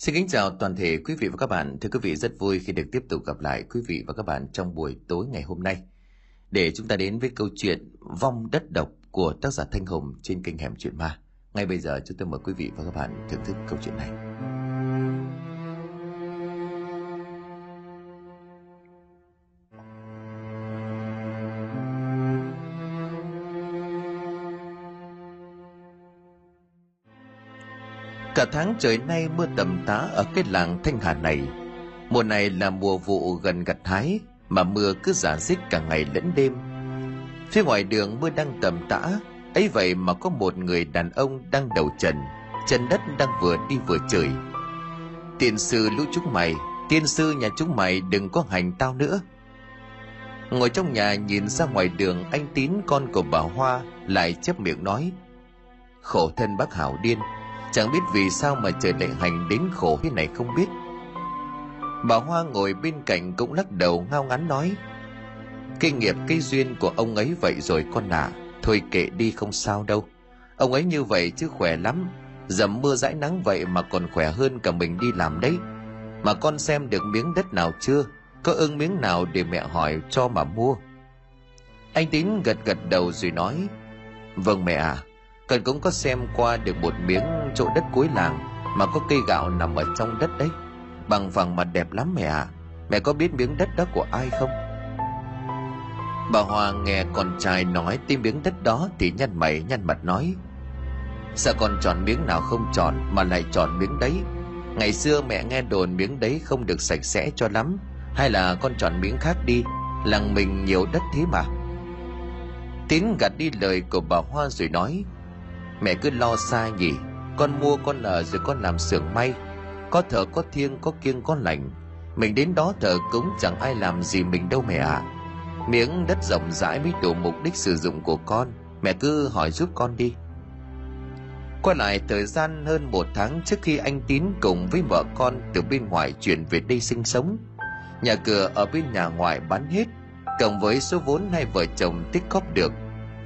Xin kính chào toàn thể quý vị và các bạn. Thưa quý vị, rất vui khi được tiếp tục gặp lại quý vị và các bạn trong buổi tối ngày hôm nay. Để chúng ta đến với câu chuyện Vong đất độc của tác giả Thanh hồng trên kênh Hẻm Chuyện Ma. Ngay bây giờ, chúng tôi mời quý vị và các bạn thưởng thức câu chuyện này. Cả tháng trời nay mưa tầm tá ở cái làng Thanh Hà này. Mùa này là mùa vụ gần gặt hái, mà mưa cứ giả dích cả ngày lẫn đêm. Phía ngoài đường mưa đang tầm tã, ấy vậy mà có một người đàn ông đang đầu trần, chân đất đang vừa đi vừa chửi. Tiên sư lũ chúng mày, tiên sư nhà chúng mày đừng có hành tao nữa. Ngồi trong nhà nhìn ra ngoài đường anh Tín con của bà Hoa lại chép miệng nói Khổ thân bác Hảo điên, Chẳng biết vì sao mà trời lại hành đến khổ thế này không biết. Bà Hoa ngồi bên cạnh cũng lắc đầu ngao ngắn nói Kinh nghiệp cây duyên của ông ấy vậy rồi con ạ à. Thôi kệ đi không sao đâu. Ông ấy như vậy chứ khỏe lắm. Dầm mưa dãi nắng vậy mà còn khỏe hơn cả mình đi làm đấy. Mà con xem được miếng đất nào chưa? Có ưng miếng nào để mẹ hỏi cho mà mua? Anh Tín gật gật đầu rồi nói Vâng mẹ à Cần cũng có xem qua được một miếng chỗ đất cuối làng Mà có cây gạo nằm ở trong đất đấy. Bằng phẳng mà đẹp lắm mẹ ạ. À. Mẹ có biết miếng đất đó của ai không? Bà hòa nghe con trai nói tìm miếng đất đó Thì nhăn mày, nhăn mặt nói, Sao con chọn miếng nào không chọn Mà lại chọn miếng đấy? Ngày xưa mẹ nghe đồn miếng đấy không được sạch sẽ cho lắm. Hay là con chọn miếng khác đi, Làng mình nhiều đất thế mà. Tín gạt đi lời của bà Hoa rồi nói Mẹ cứ lo xa nhỉ. Con mua, con ở rồi con làm xưởng may. Có thờ có thiêng, có kiêng, có lành. Mình đến đó thờ cũng chẳng ai làm gì mình đâu mẹ ạ. À. Miếng đất rộng rãi mới đủ mục đích sử dụng của con. Mẹ cứ hỏi giúp con đi. Qua lại thời gian hơn một tháng trước khi anh Tín cùng với vợ con từ bên ngoài chuyển về đây sinh sống, Nhà cửa ở bên nhà ngoài bán hết, Cộng với số vốn hai vợ chồng tích góp được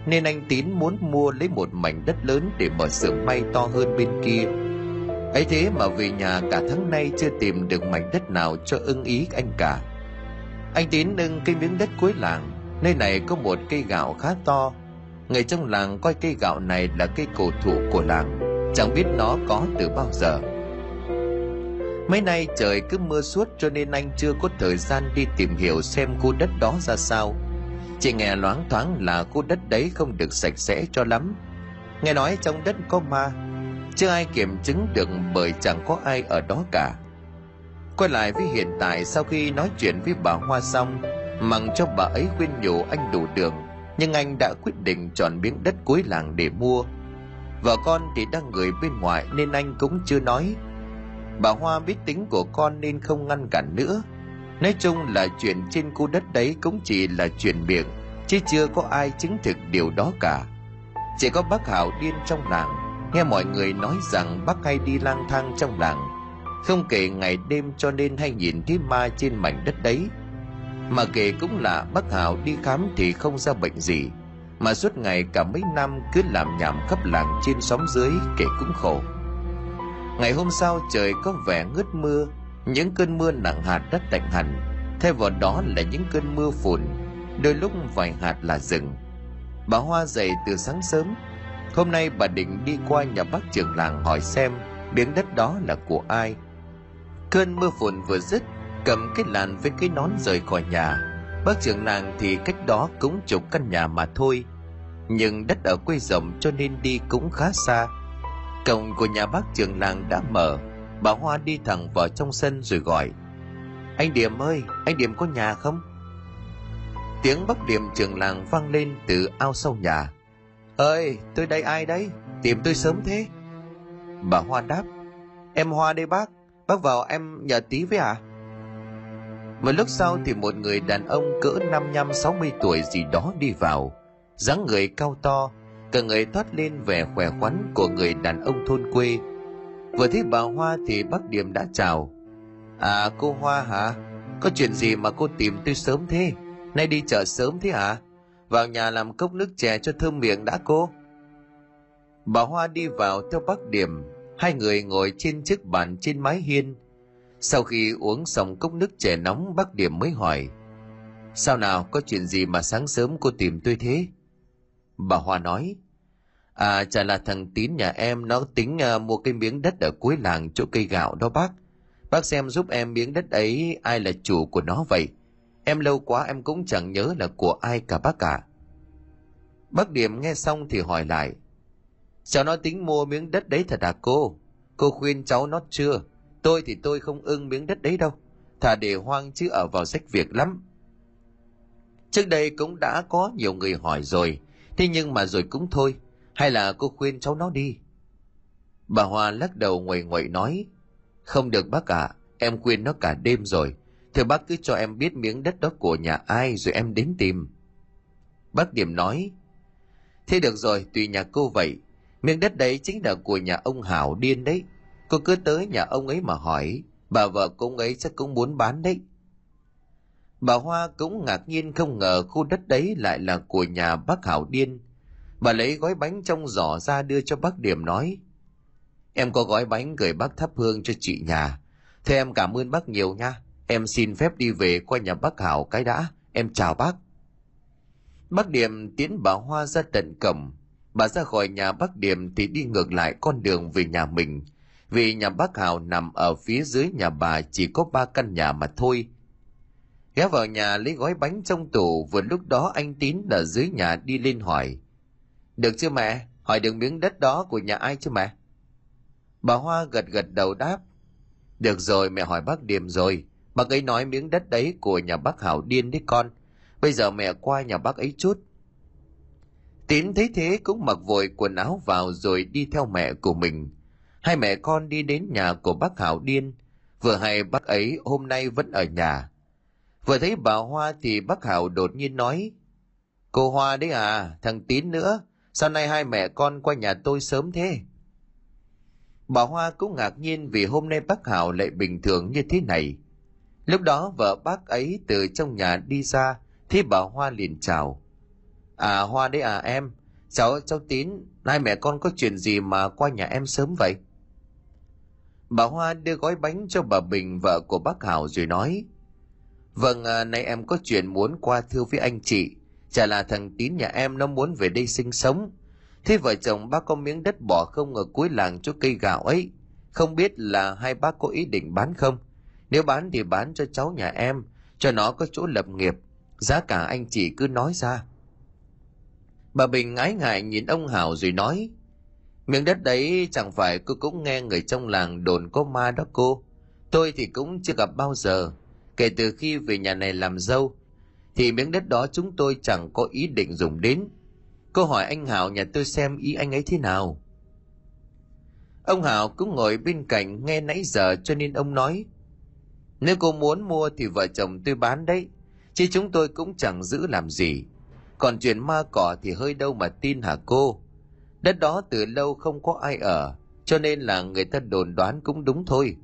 nên anh tín muốn mua lấy một mảnh đất lớn để mở xưởng may to hơn bên kia. Ấy thế mà về nhà cả tháng nay chưa tìm được mảnh đất nào cho ưng ý anh cả. Anh tín nâng cây miếng đất cuối làng, nơi này có một cây gạo khá to. Người trong làng coi cây gạo này là cây cổ thụ của làng, chẳng biết nó có từ bao giờ. Mấy nay trời cứ mưa suốt cho nên anh chưa có thời gian đi tìm hiểu xem khu đất đó ra sao chỉ nghe loáng thoáng là khu đất đấy không được sạch sẽ cho lắm. Nghe nói trong đất có ma, chưa ai kiểm chứng được bởi chẳng có ai ở đó cả. Quay lại với hiện tại, sau khi nói chuyện với bà hoa xong Mặc cho bà ấy khuyên nhủ anh đủ đường, nhưng anh đã quyết định chọn miếng đất cuối làng để mua. Vợ con thì đang người bên ngoài nên anh cũng chưa nói. Bà hoa biết tính của con nên không ngăn cản nữa nói chung là chuyện trên khu đất đấy cũng chỉ là chuyện miệng, chứ chưa có ai chứng thực điều đó cả. Chỉ có bác hảo điên trong làng, nghe mọi người nói rằng bác hay đi lang thang trong làng, không kể ngày đêm cho nên hay nhìn thấy ma trên mảnh đất đấy. Mà kể cũng là bác hảo đi khám thì không ra bệnh gì, mà suốt ngày cả mấy năm cứ làm nhảm khắp làng trên xóm dưới kể cũng khổ. Ngày hôm sau trời có vẻ ngớt mưa những cơn mưa nặng hạt đất tạnh hẳn. Thay vào đó là những cơn mưa phùn. Đôi lúc vài hạt là rừng. Bà hoa dậy từ sáng sớm. Hôm nay bà định đi qua nhà bác trưởng làng hỏi xem miếng đất đó là của ai. Cơn mưa phùn vừa dứt, cầm cái làn với cái nón rời khỏi nhà. Bác trưởng làng thì cách đó cũng chục căn nhà mà thôi. Nhưng đất ở quê rộng cho nên đi cũng khá xa. Cổng của nhà bác trưởng làng đã mở bà hoa đi thẳng vào trong sân rồi gọi. Anh điểm ơi, anh điểm có nhà không? Tiếng bắp điểm trường làng vang lên từ ao sau nhà. Ơi tôi đây ai đấy? Tìm tôi sớm thế. Bà hoa đáp. Em hoa đây bác bác vào em nhờ tí với à một lúc sau thì một người đàn ông cỡ năm nhăm sáu mươi tuổi gì đó đi vào. dáng người cao to, cả người thoát lên vẻ khỏe khoắn của người đàn ông thôn quê vừa thấy bà hoa thì bác điểm đã chào. À cô hoa hả? Có chuyện gì mà cô tìm tôi sớm thế? Nay đi chợ sớm thế hả? Vào nhà làm cốc nước chè cho thơm miệng đã cô. Bà hoa đi vào theo bác điểm hai người ngồi trên chiếc bàn trên mái hiên. Sau khi uống xong cốc nước chè nóng, bác điểm mới hỏi, sao nào, có chuyện gì mà sáng sớm cô tìm tôi thế? Bà hoa nói à chả là thằng tín nhà em nó tính uh, mua cái miếng đất ở cuối làng chỗ cây gạo đó bác. Bác xem giúp em miếng đất ấy ai là chủ của nó vậy? Em lâu quá em cũng chẳng nhớ là của ai cả bác cả bác điểm nghe xong thì hỏi lại. Cháu nó tính mua miếng đất đấy thật à cô? Cô khuyên cháu nó chưa? Tôi thì tôi không ưng miếng đất đấy đâu. Thà để hoang chứ ở vào sách việc lắm. Trước đây cũng đã có nhiều người hỏi rồi. Thế nhưng mà rồi cũng thôi hay là cô khuyên cháu nó đi? Bà hoa lắc đầu nguậy nguậy nói không được bác ạ à, em khuyên nó cả đêm rồi. Thưa bác cứ cho em biết miếng đất đó của nhà ai rồi em đến tìm. Bác điểm nói thế được rồi tùy nhà cô vậy. Miếng đất đấy chính là của nhà ông hảo điên đấy. Cô cứ tới nhà ông ấy mà hỏi bà vợ cũng ấy chắc cũng muốn bán đấy. Bà hoa cũng ngạc nhiên không ngờ khu đất đấy lại là của nhà bác hảo điên bà lấy gói bánh trong giỏ ra đưa cho bác điểm nói. Em có gói bánh gửi bác thắp hương cho chị nhà. Thế em cảm ơn bác nhiều nha. Em xin phép đi về qua nhà bác hảo cái đã. Em chào bác. Bác điểm tiến bà hoa ra tận cổng bà ra khỏi nhà bác điểm thì đi ngược lại con đường về nhà mình. Vì nhà bác hào nằm ở phía dưới nhà bà chỉ có ba căn nhà mà thôi. Ghé vào nhà lấy gói bánh trong tủ, vừa lúc đó anh tín ở dưới nhà đi lên hỏi được chưa mẹ? Hỏi được miếng đất đó của nhà ai chứ mẹ? Bà hoa gật gật đầu đáp. Được rồi, mẹ hỏi bác điểm rồi. Bác ấy nói miếng đất đấy của nhà bác hảo điên đấy con. Bây giờ mẹ qua nhà bác ấy chút. Tín thấy thế cũng mặc vội quần áo vào rồi đi theo mẹ của mình. Hai mẹ con đi đến nhà của bác hảo điên. Vừa hay bác ấy hôm nay vẫn ở nhà. Vừa thấy bà hoa thì bác hảo đột nhiên nói, cô hoa đấy à thằng tín nữa sao nay hai mẹ con qua nhà tôi sớm thế? Bà hoa cũng ngạc nhiên vì hôm nay bác hảo lại bình thường như thế này. Lúc đó vợ bác ấy từ trong nhà đi ra thì bà hoa liền chào. À hoa đấy à em cháu cháu tín nay mẹ con có chuyện gì mà qua nhà em sớm vậy? Bà hoa đưa gói bánh cho bà bình vợ của bác hảo rồi nói. Vâng à, nay em có chuyện muốn qua thưa với anh chị chả là thằng tín nhà em nó muốn về đây sinh sống. Thế vợ chồng bác có miếng đất bỏ không ở cuối làng chỗ cây gạo ấy? Không biết là hai bác có ý định bán không? Nếu bán thì bán cho cháu nhà em, cho nó có chỗ lập nghiệp. Giá cả anh chị cứ nói ra. Bà bình ái ngại nhìn ông hảo rồi nói, miếng đất đấy chẳng phải cô cũng nghe người trong làng đồn có ma đó cô. Tôi thì cũng chưa gặp bao giờ. Kể từ khi về nhà này làm dâu thì miếng đất đó chúng tôi chẳng có ý định dùng đến. Cô hỏi anh hảo nhà tôi xem ý anh ấy thế nào. Ông hảo cũng ngồi bên cạnh nghe nãy giờ cho nên ông nói, nếu cô muốn mua thì vợ chồng tôi bán đấy, chứ chúng tôi cũng chẳng giữ làm gì. Còn chuyện ma cỏ thì hơi đâu mà tin hả cô? Đất đó từ lâu không có ai ở, cho nên là người ta đồn đoán cũng đúng thôi.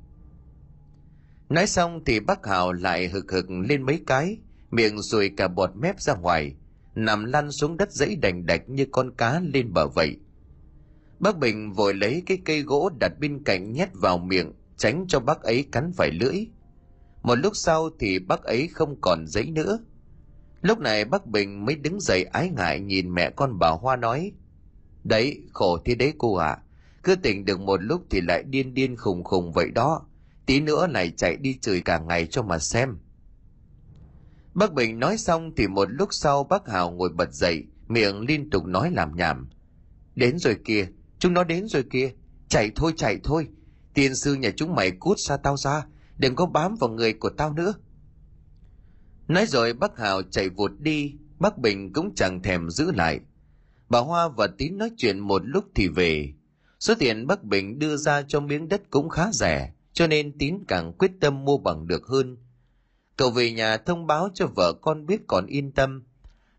Nói xong thì bác hào lại hực hực lên mấy cái miệng rồi cả bọt mép ra ngoài, nằm lăn xuống đất dãy đành đạch như con cá lên bờ vậy. Bác bình vội lấy cái cây gỗ đặt bên cạnh nhét vào miệng, tránh cho bác ấy cắn phải lưỡi. Một lúc sau thì bác ấy không còn giấy nữa. Lúc này bác bình mới đứng dậy ái ngại nhìn mẹ con bà hoa nói, đấy, khổ thế đấy cô ạ. À. cứ tỉnh được một lúc thì lại điên điên khùng khùng vậy đó. Tí nữa này chạy đi chửi cả ngày cho mà xem bác bình nói xong thì một lúc sau bác hào ngồi bật dậy, miệng liên tục nói làm nhảm. Đến rồi kìa, chúng nó đến rồi kìa. Chạy thôi chạy thôi. Tiên sư nhà chúng mày cút xa tao ra, đừng có bám vào người của tao nữa. Nói rồi bác hào chạy vụt đi, bác bình cũng chẳng thèm giữ lại. Bà hoa và tín nói chuyện một lúc thì về. Số tiền bác bình đưa ra cho miếng đất cũng khá rẻ, cho nên tín càng quyết tâm mua bằng được hơn cậu về nhà thông báo cho vợ con biết còn yên tâm.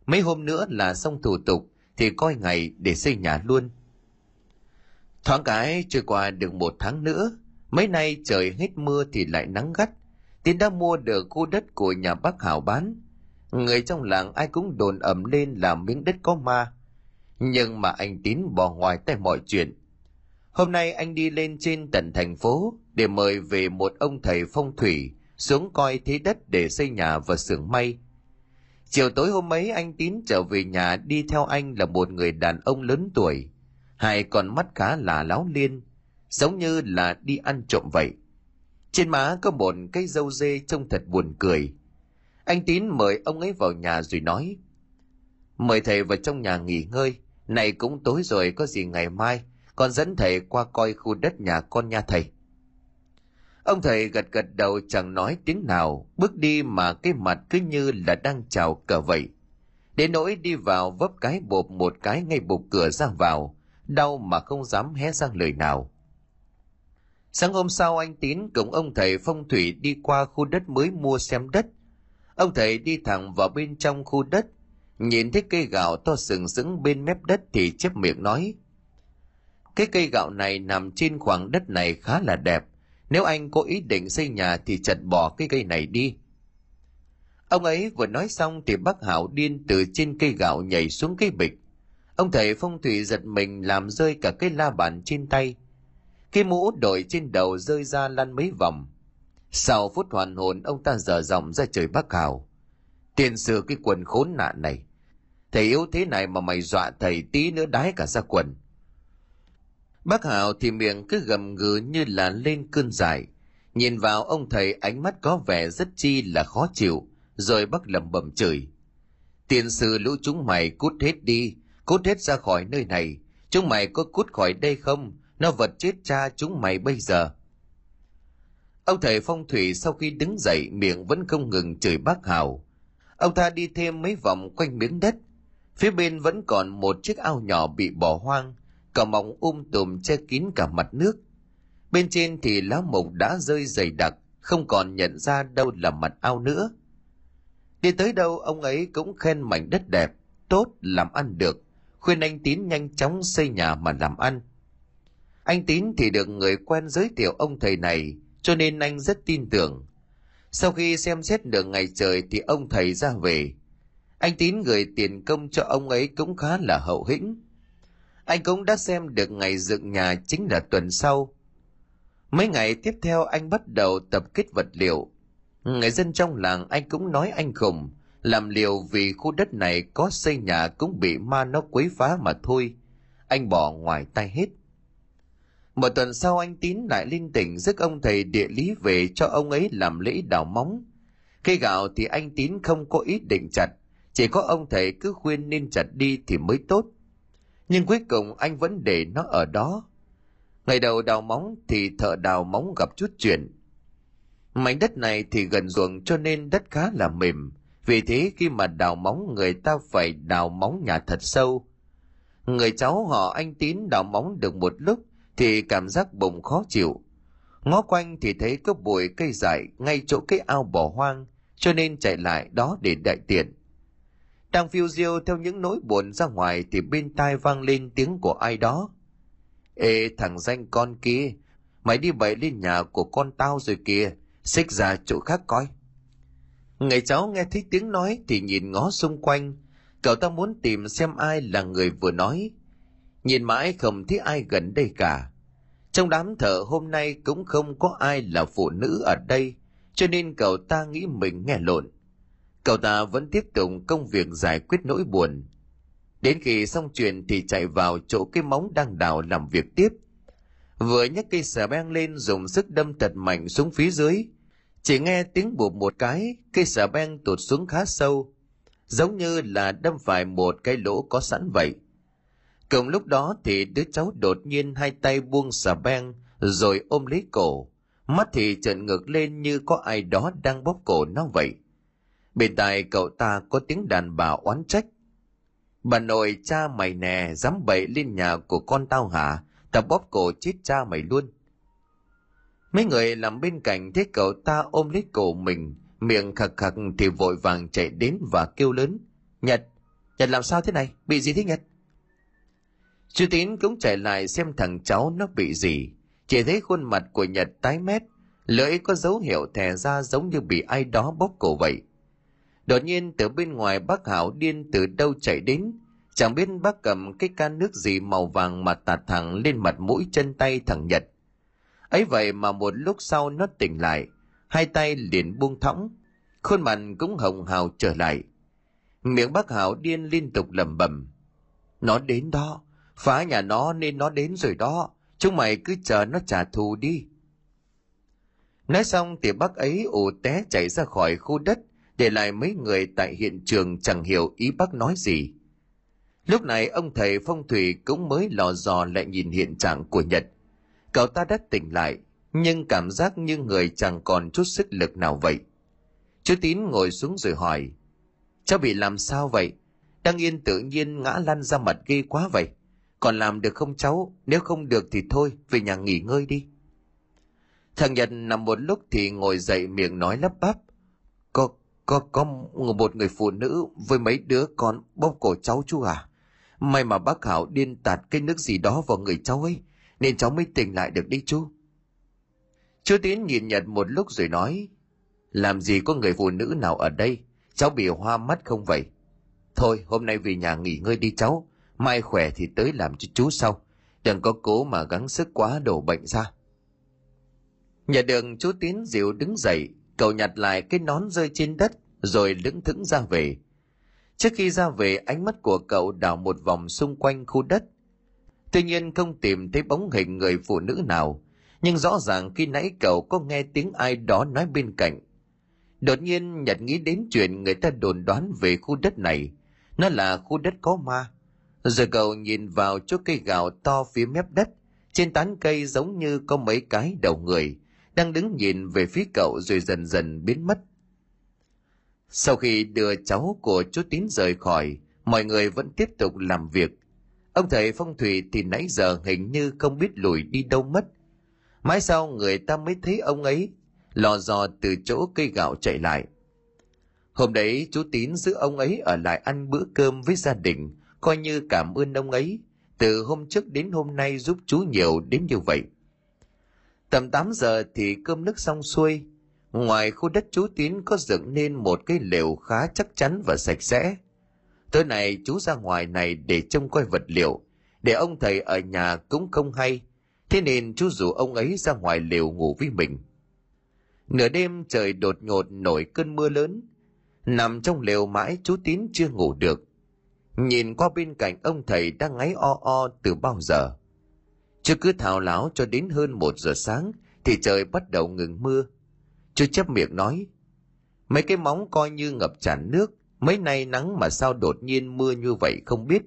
Mấy hôm nữa là xong thủ tục, thì coi ngày để xây nhà luôn. Thoáng cái trôi qua được một tháng nữa, mấy nay trời hết mưa thì lại nắng gắt. Tín đã mua được khu đất của nhà bác hảo bán. Người trong làng ai cũng đồn ẩm lên là miếng đất có ma. Nhưng mà anh tín bỏ ngoài tay mọi chuyện. Hôm nay anh đi lên trên tận thành phố để mời về một ông thầy phong thủy xuống coi thế đất để xây nhà và xưởng may. Chiều tối hôm ấy anh Tín trở về nhà đi theo anh là một người đàn ông lớn tuổi. Hai con mắt khá là láo liên, giống như là đi ăn trộm vậy. Trên má có một cái dâu dê trông thật buồn cười. Anh Tín mời ông ấy vào nhà rồi nói. Mời thầy vào trong nhà nghỉ ngơi, này cũng tối rồi có gì ngày mai, con dẫn thầy qua coi khu đất nhà con nha thầy. Ông thầy gật gật đầu chẳng nói tiếng nào, bước đi mà cái mặt cứ như là đang chào cờ vậy. Đến nỗi đi vào vấp cái bộp một cái ngay bục cửa ra vào, đau mà không dám hé sang lời nào. Sáng hôm sau anh Tín cùng ông thầy phong thủy đi qua khu đất mới mua xem đất. Ông thầy đi thẳng vào bên trong khu đất, nhìn thấy cây gạo to sừng sững bên mép đất thì chép miệng nói. Cái cây gạo này nằm trên khoảng đất này khá là đẹp, nếu anh có ý định xây nhà thì chặt bỏ cái cây này đi. Ông ấy vừa nói xong thì bác Hảo điên từ trên cây gạo nhảy xuống cây bịch. Ông thầy phong thủy giật mình làm rơi cả cái la bàn trên tay. Cái mũ đội trên đầu rơi ra lăn mấy vòng. Sau phút hoàn hồn, ông ta dở giọng ra trời bác Hảo. Tiền sử cái quần khốn nạn này. Thầy yếu thế này mà mày dọa thầy tí nữa đái cả ra quần. Bác Hảo thì miệng cứ gầm gừ như là lên cơn dài. Nhìn vào ông thầy ánh mắt có vẻ rất chi là khó chịu, rồi bác lầm bầm chửi. Tiền sư lũ chúng mày cút hết đi, cút hết ra khỏi nơi này. Chúng mày có cút khỏi đây không? Nó vật chết cha chúng mày bây giờ. Ông thầy phong thủy sau khi đứng dậy miệng vẫn không ngừng chửi bác Hảo. Ông ta đi thêm mấy vòng quanh miếng đất. Phía bên vẫn còn một chiếc ao nhỏ bị bỏ hoang, cỏ mỏng um tùm che kín cả mặt nước. Bên trên thì lá mộc đã rơi dày đặc, không còn nhận ra đâu là mặt ao nữa. Đi tới đâu ông ấy cũng khen mảnh đất đẹp, tốt, làm ăn được, khuyên anh Tín nhanh chóng xây nhà mà làm ăn. Anh Tín thì được người quen giới thiệu ông thầy này, cho nên anh rất tin tưởng. Sau khi xem xét được ngày trời thì ông thầy ra về. Anh Tín gửi tiền công cho ông ấy cũng khá là hậu hĩnh anh cũng đã xem được ngày dựng nhà chính là tuần sau. Mấy ngày tiếp theo anh bắt đầu tập kết vật liệu. Người dân trong làng anh cũng nói anh khùng, làm liều vì khu đất này có xây nhà cũng bị ma nó quấy phá mà thôi. Anh bỏ ngoài tay hết. Một tuần sau anh Tín lại linh tỉnh rước ông thầy địa lý về cho ông ấy làm lễ đào móng. Cây gạo thì anh Tín không có ý định chặt, chỉ có ông thầy cứ khuyên nên chặt đi thì mới tốt nhưng cuối cùng anh vẫn để nó ở đó. Ngày đầu đào móng thì thợ đào móng gặp chút chuyện. Mảnh đất này thì gần ruộng cho nên đất khá là mềm, vì thế khi mà đào móng người ta phải đào móng nhà thật sâu. Người cháu họ anh Tín đào móng được một lúc thì cảm giác bụng khó chịu. Ngó quanh thì thấy có bụi cây dại ngay chỗ cái ao bỏ hoang, cho nên chạy lại đó để đại tiện. Đang phiêu diêu theo những nỗi buồn ra ngoài thì bên tai vang lên tiếng của ai đó. Ê thằng danh con kia, mày đi bậy lên nhà của con tao rồi kìa, xích ra chỗ khác coi. Người cháu nghe thấy tiếng nói thì nhìn ngó xung quanh, cậu ta muốn tìm xem ai là người vừa nói. Nhìn mãi không thấy ai gần đây cả. Trong đám thợ hôm nay cũng không có ai là phụ nữ ở đây, cho nên cậu ta nghĩ mình nghe lộn. Cậu ta vẫn tiếp tục công việc giải quyết nỗi buồn. Đến khi xong chuyện thì chạy vào chỗ cái móng đang đào làm việc tiếp. Vừa nhấc cây xà beng lên dùng sức đâm thật mạnh xuống phía dưới. Chỉ nghe tiếng bụp một cái, cây xà beng tụt xuống khá sâu. Giống như là đâm phải một cái lỗ có sẵn vậy. Cùng lúc đó thì đứa cháu đột nhiên hai tay buông xà beng rồi ôm lấy cổ. Mắt thì trợn ngược lên như có ai đó đang bóp cổ nó vậy. Bên tai cậu ta có tiếng đàn bà oán trách. Bà nội cha mày nè, dám bậy lên nhà của con tao hả? Tao bóp cổ chết cha mày luôn. Mấy người làm bên cạnh thấy cậu ta ôm lấy cổ mình, miệng khặc khặc thì vội vàng chạy đến và kêu lớn. Nhật, Nhật làm sao thế này? Bị gì thế Nhật? Chú Tín cũng chạy lại xem thằng cháu nó bị gì. Chỉ thấy khuôn mặt của Nhật tái mét, lưỡi có dấu hiệu thè ra giống như bị ai đó bóp cổ vậy. Đột nhiên từ bên ngoài bác Hảo điên từ đâu chạy đến, Chẳng biết bác cầm cái can nước gì màu vàng mà tạt thẳng lên mặt mũi chân tay thằng Nhật. ấy vậy mà một lúc sau nó tỉnh lại, hai tay liền buông thõng, khuôn mặt cũng hồng hào trở lại. Miệng bác Hảo điên liên tục lẩm bẩm. Nó đến đó, phá nhà nó nên nó đến rồi đó, chúng mày cứ chờ nó trả thù đi. Nói xong thì bác ấy ù té chạy ra khỏi khu đất, để lại mấy người tại hiện trường chẳng hiểu ý bác nói gì. Lúc này ông thầy phong thủy cũng mới lò dò lại nhìn hiện trạng của Nhật. Cậu ta đã tỉnh lại, nhưng cảm giác như người chẳng còn chút sức lực nào vậy. Chú Tín ngồi xuống rồi hỏi, Cháu bị làm sao vậy? Đang yên tự nhiên ngã lăn ra mặt ghê quá vậy. Còn làm được không cháu? Nếu không được thì thôi, về nhà nghỉ ngơi đi. Thằng Nhật nằm một lúc thì ngồi dậy miệng nói lắp bắp. Có, có, một người phụ nữ với mấy đứa con bóp cổ cháu chú à? May mà bác Hảo điên tạt cái nước gì đó vào người cháu ấy, nên cháu mới tỉnh lại được đi chú. Chú Tiến nhìn Nhật một lúc rồi nói, làm gì có người phụ nữ nào ở đây, cháu bị hoa mắt không vậy? Thôi, hôm nay về nhà nghỉ ngơi đi cháu, mai khỏe thì tới làm cho chú sau, đừng có cố mà gắng sức quá đổ bệnh ra. Nhà đường chú Tiến dịu đứng dậy, cậu nhặt lại cái nón rơi trên đất, rồi lững thững ra về. Trước khi ra về, ánh mắt của cậu đảo một vòng xung quanh khu đất. Tuy nhiên không tìm thấy bóng hình người phụ nữ nào, nhưng rõ ràng khi nãy cậu có nghe tiếng ai đó nói bên cạnh. Đột nhiên Nhật nghĩ đến chuyện người ta đồn đoán về khu đất này. Nó là khu đất có ma. Rồi cậu nhìn vào chỗ cây gạo to phía mép đất. Trên tán cây giống như có mấy cái đầu người, đang đứng nhìn về phía cậu rồi dần dần biến mất. Sau khi đưa cháu của chú Tín rời khỏi, mọi người vẫn tiếp tục làm việc. Ông thầy phong thủy thì nãy giờ hình như không biết lùi đi đâu mất. Mãi sau người ta mới thấy ông ấy lò dò từ chỗ cây gạo chạy lại. Hôm đấy chú Tín giữ ông ấy ở lại ăn bữa cơm với gia đình, coi như cảm ơn ông ấy, từ hôm trước đến hôm nay giúp chú nhiều đến như vậy. Tầm 8 giờ thì cơm nước xong xuôi, ngoài khu đất chú Tín có dựng nên một cái lều khá chắc chắn và sạch sẽ. Tối nay chú ra ngoài này để trông coi vật liệu, để ông thầy ở nhà cũng không hay, thế nên chú rủ ông ấy ra ngoài lều ngủ với mình. Nửa đêm trời đột ngột nổi cơn mưa lớn. Nằm trong lều mãi chú Tín chưa ngủ được. Nhìn qua bên cạnh ông thầy đang ngáy o o từ bao giờ. Chưa cứ thảo láo cho đến hơn một giờ sáng, thì trời bắt đầu ngừng mưa. Chú chấp miệng nói. Mấy cái móng coi như ngập tràn nước. Mấy nay nắng mà sao đột nhiên mưa như vậy không biết.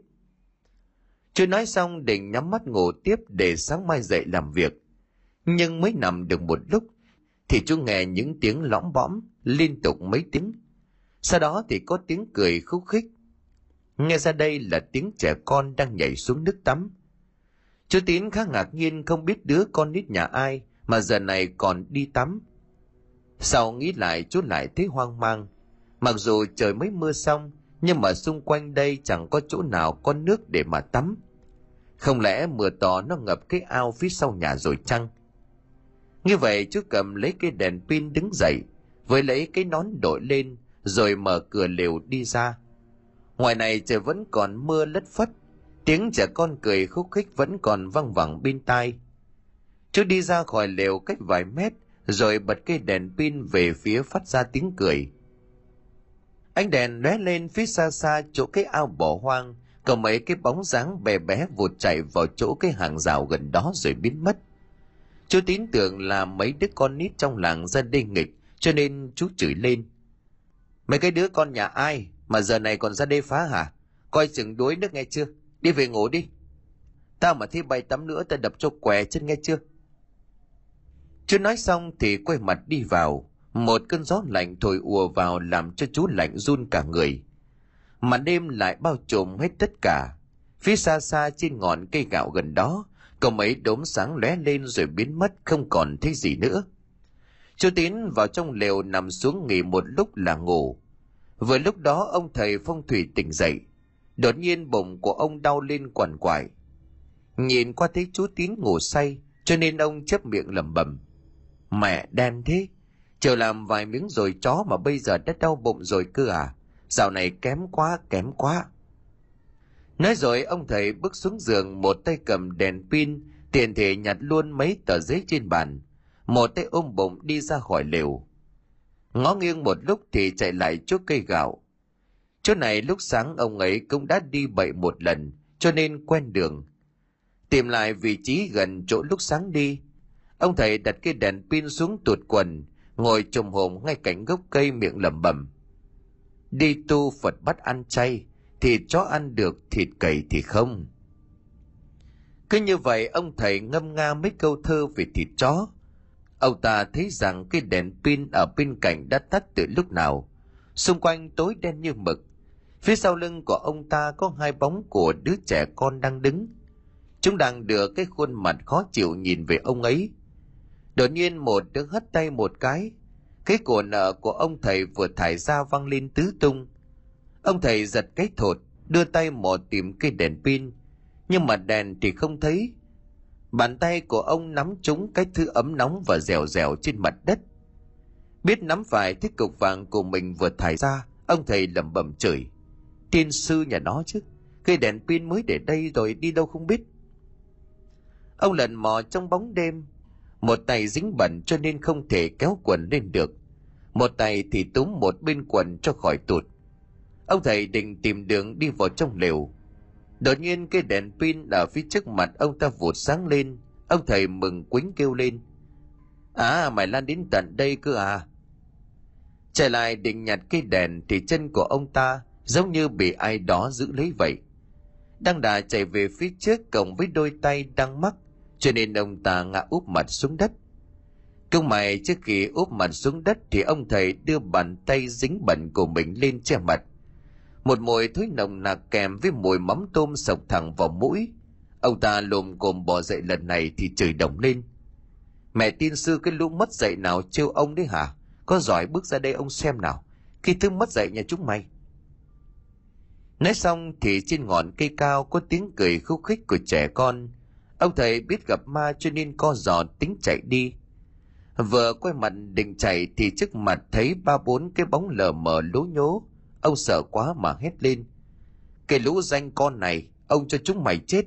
Chú nói xong, định nhắm mắt ngủ tiếp để sáng mai dậy làm việc. Nhưng mới nằm được một lúc, thì chú nghe những tiếng lõm bõm, liên tục mấy tiếng. Sau đó thì có tiếng cười khúc khích. Nghe ra đây là tiếng trẻ con đang nhảy xuống nước tắm. Chú Tín khá ngạc nhiên không biết đứa con nít nhà ai mà giờ này còn đi tắm. Sau nghĩ lại chú lại thấy hoang mang. Mặc dù trời mới mưa xong, nhưng mà xung quanh đây chẳng có chỗ nào có nước để mà tắm. Không lẽ mưa to nó ngập cái ao phía sau nhà rồi chăng? Như vậy chú cầm lấy cái đèn pin đứng dậy, với lấy cái nón đội lên, rồi mở cửa lều đi ra. Ngoài này trời vẫn còn mưa lất phất, tiếng trẻ con cười khúc khích vẫn còn văng vẳng bên tai. Chú đi ra khỏi lều cách vài mét, rồi bật cây đèn pin về phía phát ra tiếng cười. Ánh đèn lóe lên phía xa xa chỗ cái ao bỏ hoang, có mấy cái bóng dáng bé bé vụt chạy vào chỗ cái hàng rào gần đó rồi biến mất. Chú tín tưởng là mấy đứa con nít trong làng ra đi nghịch, cho nên chú chửi lên. Mấy cái đứa con nhà ai mà giờ này còn ra đây phá hả? Coi chừng đuối nước nghe chưa? Đi về ngủ đi. Tao mà thi bay tắm nữa, tao đập cho què chân nghe chưa? Chưa nói xong thì quay mặt đi vào. Một cơn gió lạnh thổi ùa vào làm cho chú lạnh run cả người. Mà đêm lại bao trùm hết tất cả. Phía xa xa trên ngọn cây gạo gần đó, cậu mấy đốm sáng lóe lên rồi biến mất, không còn thấy gì nữa chú tín vào trong lều nằm xuống nghỉ một lúc là ngủ vừa lúc đó, ông thầy phong thủy tỉnh dậy đột nhiên bụng của ông đau lên quằn quại nhìn qua thấy chú tín ngủ say cho nên ông chấp miệng lẩm bẩm mẹ đen thế chờ làm vài miếng rồi chó mà bây giờ đã đau bụng rồi cơ à dạo này kém quá kém quá Nói rồi ông thầy bước xuống giường một tay cầm đèn pin, tiền thể nhặt luôn mấy tờ giấy trên bàn. Một tay ôm bụng đi ra khỏi lều. Ngó nghiêng một lúc thì chạy lại chỗ cây gạo. Chỗ này lúc sáng ông ấy cũng đã đi bậy một lần, cho nên quen đường. Tìm lại vị trí gần chỗ lúc sáng đi. Ông thầy đặt cái đèn pin xuống tuột quần, ngồi trùng hồn ngay cạnh gốc cây miệng lẩm bẩm. Đi tu Phật bắt ăn chay, thịt chó ăn được, thịt cầy thì không. Cứ như vậy ông thầy ngâm nga mấy câu thơ về thịt chó. Ông ta thấy rằng cái đèn pin ở bên cạnh đã tắt từ lúc nào. Xung quanh tối đen như mực. Phía sau lưng của ông ta có hai bóng của đứa trẻ con đang đứng. Chúng đang đưa cái khuôn mặt khó chịu nhìn về ông ấy. Đột nhiên một đứa hất tay một cái. Cái cổ nợ của ông thầy vừa thải ra văng lên tứ tung. Ông thầy giật cái thột, đưa tay mò tìm cây đèn pin. Nhưng mà đèn thì không thấy. Bàn tay của ông nắm trúng cái thứ ấm nóng và dẻo dẻo trên mặt đất. Biết nắm phải thích cục vàng của mình vừa thải ra, ông thầy lẩm bẩm chửi. Tiên sư nhà nó chứ, cây đèn pin mới để đây rồi đi đâu không biết. Ông lần mò trong bóng đêm, một tay dính bẩn cho nên không thể kéo quần lên được. Một tay thì túm một bên quần cho khỏi tụt. Ông thầy định tìm đường đi vào trong lều. Đột nhiên cái đèn pin ở phía trước mặt ông ta vụt sáng lên. Ông thầy mừng quýnh kêu lên. À mày lan đến tận đây cơ à. Trở lại định nhặt cây đèn thì chân của ông ta giống như bị ai đó giữ lấy vậy. Đang đà chạy về phía trước cộng với đôi tay đang mắc, cho nên ông ta ngã úp mặt xuống đất. Công mày trước khi úp mặt xuống đất thì ông thầy đưa bàn tay dính bẩn của mình lên che mặt. Một mùi thối nồng nặc kèm với mùi mắm tôm sộc thẳng vào mũi. Ông ta lồm cồm bỏ dậy lần này thì chửi đồng lên. Mẹ tin sư, cái lũ mất dậy nào trêu ông đấy hả? Có giỏi bước ra đây ông xem nào. Khi thứ mất dậy nhà chúng mày. Nói xong thì trên ngọn cây cao có tiếng cười khúc khích của trẻ con. Ông thầy biết gặp ma cho nên co giò tính chạy đi. Vừa quay mặt định chạy thì trước mặt thấy ba bốn cái bóng lờ mờ lố nhố. Ông sợ quá mà hét lên. Cái lũ danh con này, ông cho chúng mày chết.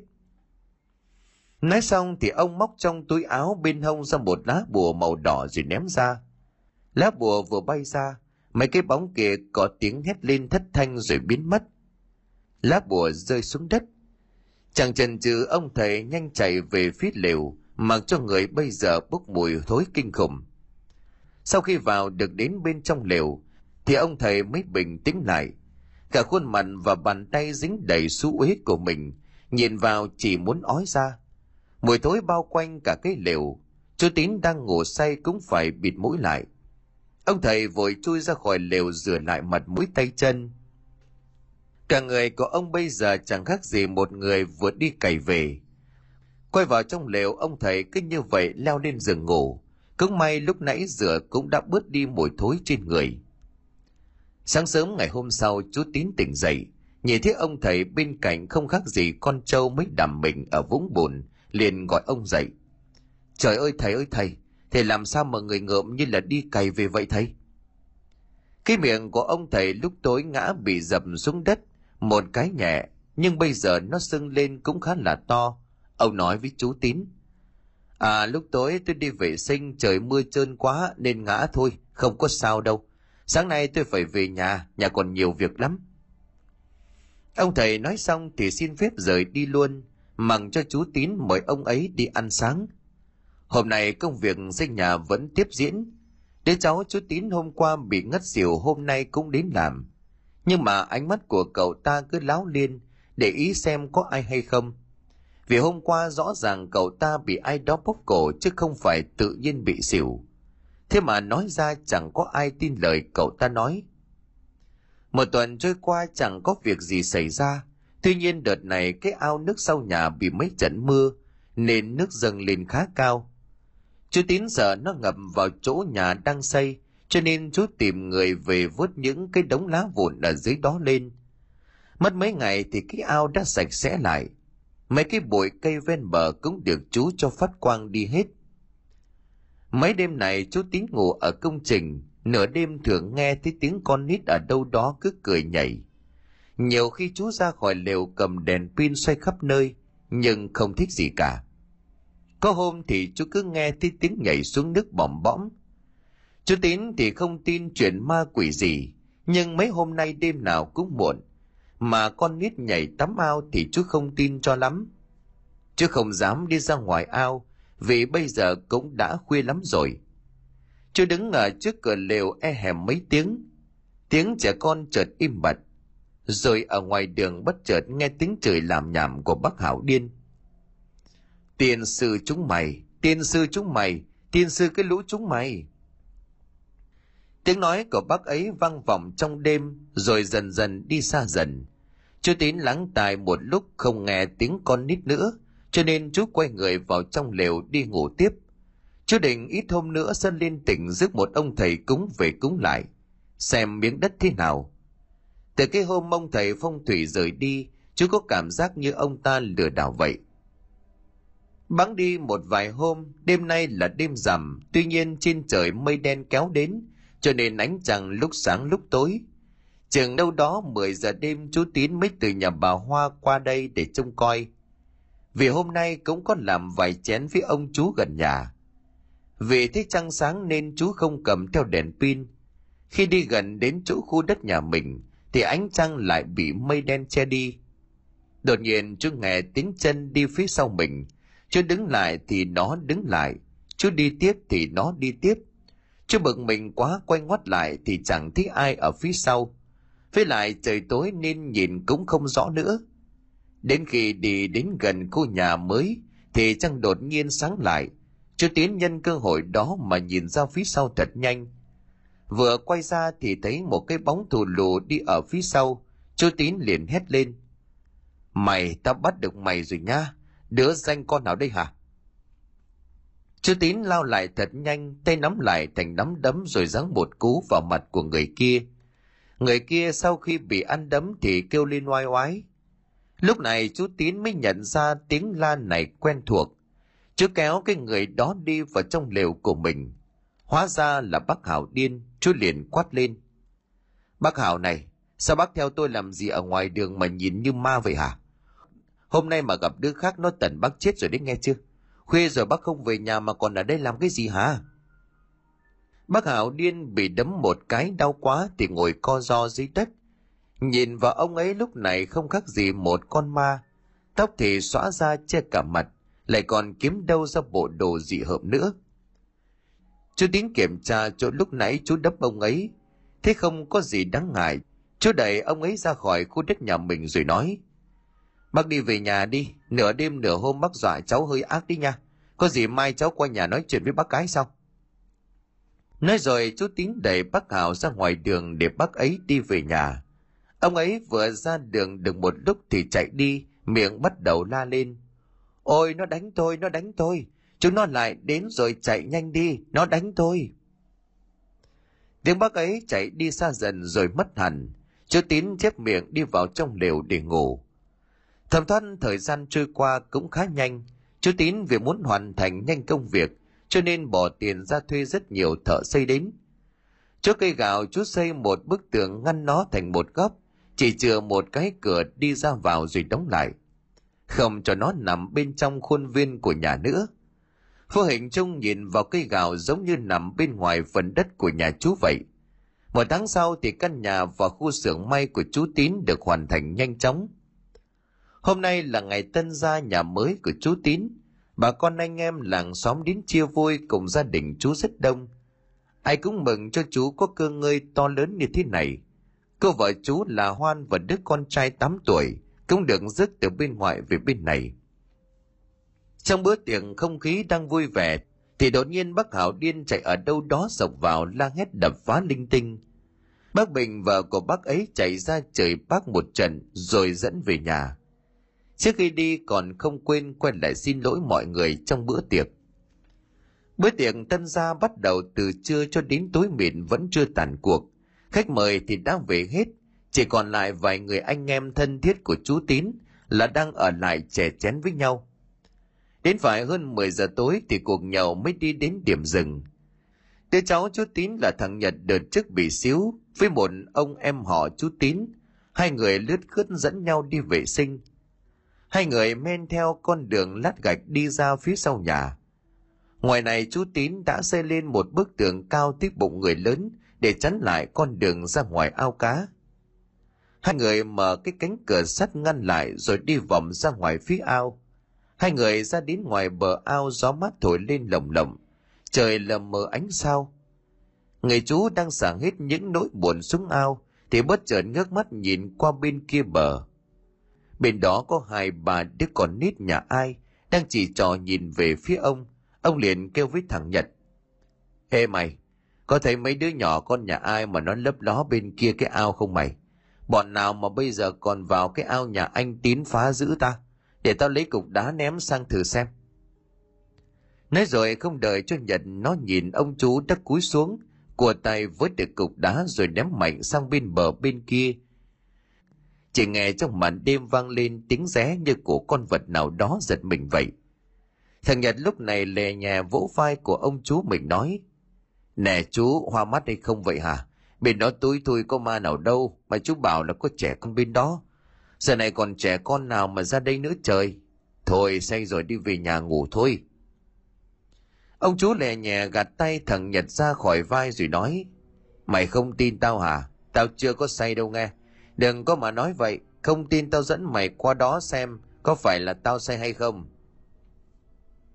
Nói xong thì ông móc trong túi áo bên hông ra một lá bùa màu đỏ rồi ném ra. Lá bùa vừa bay ra, mấy cái bóng kia có tiếng hét lên thất thanh rồi biến mất. Lá bùa rơi xuống đất. chàng chần chừ ông thầy nhanh chạy về phía lều, mặc cho người bây giờ bốc mùi thối kinh khủng. Sau khi vào được đến bên trong lều, thì ông thầy mới bình tĩnh lại. Cả khuôn mặt và bàn tay dính đầy xú uế của mình, nhìn vào chỉ muốn ói ra. Mùi thối bao quanh cả cái lều, chú Tín đang ngủ say cũng phải bịt mũi lại. Ông thầy vội chui ra khỏi lều rửa lại mặt mũi tay chân. Cả người của ông bây giờ chẳng khác gì một người vừa đi cày về. Quay vào trong lều ông thầy cứ như vậy leo lên giường ngủ. Cũng may lúc nãy rửa cũng đã bớt đi mùi thối trên người. Sáng sớm ngày hôm sau chú Tín tỉnh dậy, nhìn thấy ông thầy bên cạnh không khác gì con trâu mới đầm mình ở vũng bùn, liền gọi ông dậy. Trời ơi thầy ơi thầy, thầy làm sao mà người ngợm như là đi cày về vậy thầy? Cái miệng của ông thầy lúc tối ngã bị dập xuống đất, một cái nhẹ, nhưng bây giờ nó sưng lên cũng khá là to. Ông nói với chú Tín. À lúc tối tôi đi vệ sinh trời mưa trơn quá nên ngã thôi, không có sao đâu. Sáng nay tôi phải về nhà, nhà còn nhiều việc lắm. Ông thầy nói xong thì xin phép rời đi luôn, mặc cho chú Tín mời ông ấy đi ăn sáng. Hôm nay công việc xây nhà vẫn tiếp diễn. Đứa cháu chú Tín hôm qua bị ngất xỉu hôm nay cũng đến làm. Nhưng mà ánh mắt của cậu ta cứ láo liên, để ý xem có ai hay không. Vì hôm qua rõ ràng cậu ta bị ai đó bóp cổ chứ không phải tự nhiên bị xỉu. Thế mà nói ra chẳng có ai tin lời cậu ta nói. Một tuần trôi qua chẳng có việc gì xảy ra. Tuy nhiên đợt này cái ao nước sau nhà bị mấy trận mưa, nên nước dâng lên khá cao. Chú Tín sợ nó ngập vào chỗ nhà đang xây, cho nên chú tìm người về vớt những cái đống lá vụn ở dưới đó lên. Mất mấy ngày thì cái ao đã sạch sẽ lại. Mấy cái bụi cây ven bờ cũng được chú cho phát quang đi hết. Mấy đêm này chú Tín ngủ ở công trình, nửa đêm thường nghe thấy tiếng con nít ở đâu đó cứ cười nhảy. Nhiều khi chú ra khỏi lều cầm đèn pin xoay khắp nơi, nhưng không thích gì cả. Có hôm thì chú cứ nghe thấy tiếng nhảy xuống nước bỏm bõm. Chú Tín thì không tin chuyện ma quỷ gì, nhưng mấy hôm nay đêm nào cũng muộn. Mà con nít nhảy tắm ao thì chú không tin cho lắm. Chú không dám đi ra ngoài ao, vì bây giờ cũng đã khuya lắm rồi. Chú đứng ở trước cửa lều e hèm mấy tiếng. Tiếng trẻ con chợt im bặt. Rồi ở ngoài đường bất chợt nghe tiếng trời làm nhảm của bác Hảo điên. Tiên sư chúng mày, tiên sư chúng mày, tiên sư cái lũ chúng mày. Tiếng nói của bác ấy vang vọng trong đêm rồi dần dần đi xa dần. Chú Tín lắng tai một lúc không nghe tiếng con nít nữa, cho nên chú quay người vào trong lều đi ngủ tiếp. Chú định ít hôm nữa sân lên tỉnh rước một ông thầy cúng về cúng lại, xem miếng đất thế nào. Từ cái hôm ông thầy phong thủy rời đi, chú có cảm giác như ông ta lừa đảo vậy. Bắn đi một vài hôm, đêm nay là đêm rằm, tuy nhiên trên trời mây đen kéo đến, cho nên ánh trăng lúc sáng lúc tối. Chừng đâu đó 10 giờ đêm chú Tín mới từ nhà bà Hoa qua đây để trông coi. Vì hôm nay cũng có làm vài chén với ông chú gần nhà. Vì thấy trăng sáng nên chú không cầm theo đèn pin. Khi đi gần đến chỗ khu đất nhà mình, thì ánh trăng lại bị mây đen che đi. Đột nhiên chú nghe tiếng chân đi phía sau mình, chú đứng lại thì nó đứng lại, chú đi tiếp thì nó đi tiếp chưa bực mình quá quay ngoắt lại thì chẳng thấy ai ở phía sau. Với lại trời tối nên nhìn cũng không rõ nữa. Đến khi đi đến gần khu nhà mới thì trăng đột nhiên sáng lại. Chú Tiến nhân cơ hội đó mà nhìn ra phía sau thật nhanh. Vừa quay ra thì thấy một cái bóng thù lù đi ở phía sau. Chú Tín liền hét lên. Mày, tao bắt được mày rồi nha. Đứa danh con nào đây hả? Chú Tín lao lại thật nhanh, tay nắm lại thành nắm đấm rồi giáng một cú vào mặt của người kia. Người kia sau khi bị ăn đấm thì kêu lên oai oái. Lúc này chú Tín mới nhận ra tiếng la này quen thuộc. Chú kéo cái người đó đi vào trong lều của mình. Hóa ra là bác Hảo điên, chú liền quát lên. Bác Hảo này, sao bác theo tôi làm gì ở ngoài đường mà nhìn như ma vậy hả? Hôm nay mà gặp đứa khác nó tần bác chết rồi đấy nghe chưa? Khuya rồi bác không về nhà mà còn ở đây làm cái gì hả? Bác Hảo điên bị đấm một cái đau quá thì ngồi co ro dưới đất. Nhìn vào ông ấy lúc này không khác gì một con ma. Tóc thì xóa ra che cả mặt, lại còn kiếm đâu ra bộ đồ dị hợm nữa. Chú tiến kiểm tra chỗ lúc nãy chú đấm ông ấy. Thế không có gì đáng ngại. Chú đẩy ông ấy ra khỏi khu đất nhà mình rồi nói. Bác đi về nhà đi, nửa đêm nửa hôm bác dọa cháu hơi ác đi nha. Có gì mai cháu qua nhà nói chuyện với bác cái sau. Nói rồi chú Tín đẩy bác Hảo ra ngoài đường để bác ấy đi về nhà. Ông ấy vừa ra đường được một lúc thì chạy đi, miệng bắt đầu la lên. Ôi nó đánh tôi, nó đánh tôi. Chúng nó lại đến rồi chạy nhanh đi, nó đánh tôi. Tiếng bác ấy chạy đi xa dần rồi mất hẳn. Chú Tín chép miệng đi vào trong lều để ngủ. Thầm thoát thời gian trôi qua cũng khá nhanh. Chú Tín vì muốn hoàn thành nhanh công việc, cho nên bỏ tiền ra thuê rất nhiều thợ xây đến. Trước cây gạo chú xây một bức tường ngăn nó thành một góc, chỉ chừa một cái cửa đi ra vào rồi đóng lại. Không cho nó nằm bên trong khuôn viên của nhà nữa. Vô hình chung nhìn vào cây gạo giống như nằm bên ngoài phần đất của nhà chú vậy. Một tháng sau thì căn nhà và khu xưởng may của chú Tín được hoàn thành nhanh chóng. Hôm nay là ngày tân gia nhà mới của chú Tín. Bà con anh em làng xóm đến chia vui cùng gia đình chú rất đông. Ai cũng mừng cho chú có cơ ngơi to lớn như thế này. Cô vợ chú là Hoan và đứa con trai 8 tuổi cũng được rước từ bên ngoài về bên này. Trong bữa tiệc không khí đang vui vẻ, thì đột nhiên bác Hảo điên chạy ở đâu đó sộc vào la hét đập phá linh tinh. Bác Bình vợ của bác ấy chạy ra chửi bác một trận rồi dẫn về nhà. Trước khi đi còn không quên quay lại xin lỗi mọi người trong bữa tiệc. Bữa tiệc tân gia bắt đầu từ trưa cho đến tối mịn vẫn chưa tàn cuộc. Khách mời thì đã về hết, chỉ còn lại vài người anh em thân thiết của chú Tín là đang ở lại chè chén với nhau. Đến phải hơn 10 giờ tối thì cuộc nhậu mới đi đến điểm dừng. Đứa cháu chú Tín là thằng Nhật đợt trước bị xíu với một ông em họ chú Tín hai người lướt khướt dẫn nhau đi vệ sinh hai người men theo con đường lát gạch đi ra phía sau nhà. Ngoài này chú tín đã xây lên một bức tường cao tiếp bụng người lớn để chắn lại con đường ra ngoài ao cá. Hai người mở cái cánh cửa sắt ngăn lại rồi đi vòng ra ngoài phía ao. Hai người ra đến ngoài bờ ao gió mát thổi lên lồng lộng. Trời lờ mờ ánh sao. Người chú đang xả hết những nỗi buồn xuống ao thì bất chợt ngước mắt nhìn qua bên kia bờ bên đó có hai bà đứa con nít nhà ai, đang chỉ trò nhìn về phía ông. Ông liền kêu với thằng nhật, ê mày, có thấy mấy đứa nhỏ con nhà ai mà nó lấp ló bên kia cái ao không mày? Bọn nào mà bây giờ còn vào cái ao nhà anh tín phá giữ ta? Để tao lấy cục đá ném sang thử xem. Nói rồi không đợi cho nhật nó nhìn ông chú đã cúi xuống của tay với được cục đá rồi ném mạnh sang bên bờ bên kia chỉ nghe trong màn đêm vang lên tiếng ré như của con vật nào đó giật mình vậy. Thằng nhật lúc này lè nhà vỗ vai của ông chú mình nói, nè chú, hoa mắt hay không vậy hả? Bên đó túi tôi có ma nào đâu, mà chú bảo là có trẻ con bên đó. Giờ này còn trẻ con nào mà ra đây nữa trời? Thôi, say rồi đi về nhà ngủ thôi. Ông chú lè nhẹ gạt tay thằng nhật ra khỏi vai rồi nói, mày không tin tao hả? Tao chưa có say đâu nghe đừng có mà nói vậy, không tin tao dẫn mày qua đó xem có phải là tao say hay không.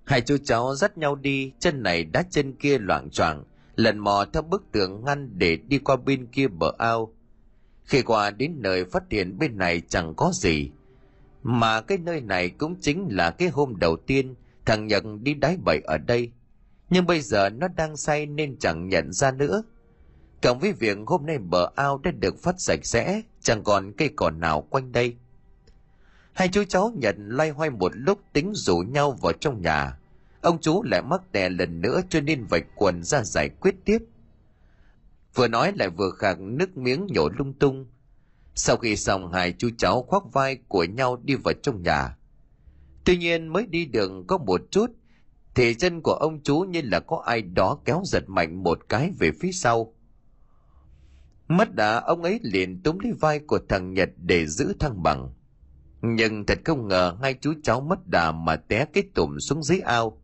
Hai chú cháu dắt nhau đi, chân này đá chân kia loạn choạng, lần mò theo bức tường ngăn để đi qua bên kia bờ ao. Khi qua đến nơi phát hiện bên này chẳng có gì, mà cái nơi này cũng chính là cái hôm đầu tiên thằng nhật đi đáy bậy ở đây. Nhưng bây giờ nó đang say nên chẳng nhận ra nữa. Cộng với việc hôm nay bờ ao đã được phát sạch sẽ chẳng còn cây cỏ nào quanh đây. Hai chú cháu nhận loay hoay một lúc tính rủ nhau vào trong nhà. Ông chú lại mắc đè lần nữa cho nên vạch quần ra giải quyết tiếp. Vừa nói lại vừa khạc nước miếng nhổ lung tung. Sau khi xong, hai chú cháu khoác vai của nhau đi vào trong nhà. Tuy nhiên mới đi đường có một chút thì chân của ông chú như là có ai đó kéo giật mạnh một cái về phía sau mất đã, ông ấy liền túm lấy vai của thằng nhật để giữ thăng bằng. Nhưng thật không ngờ hai chú cháu mất đà mà té cái tủm xuống dưới ao.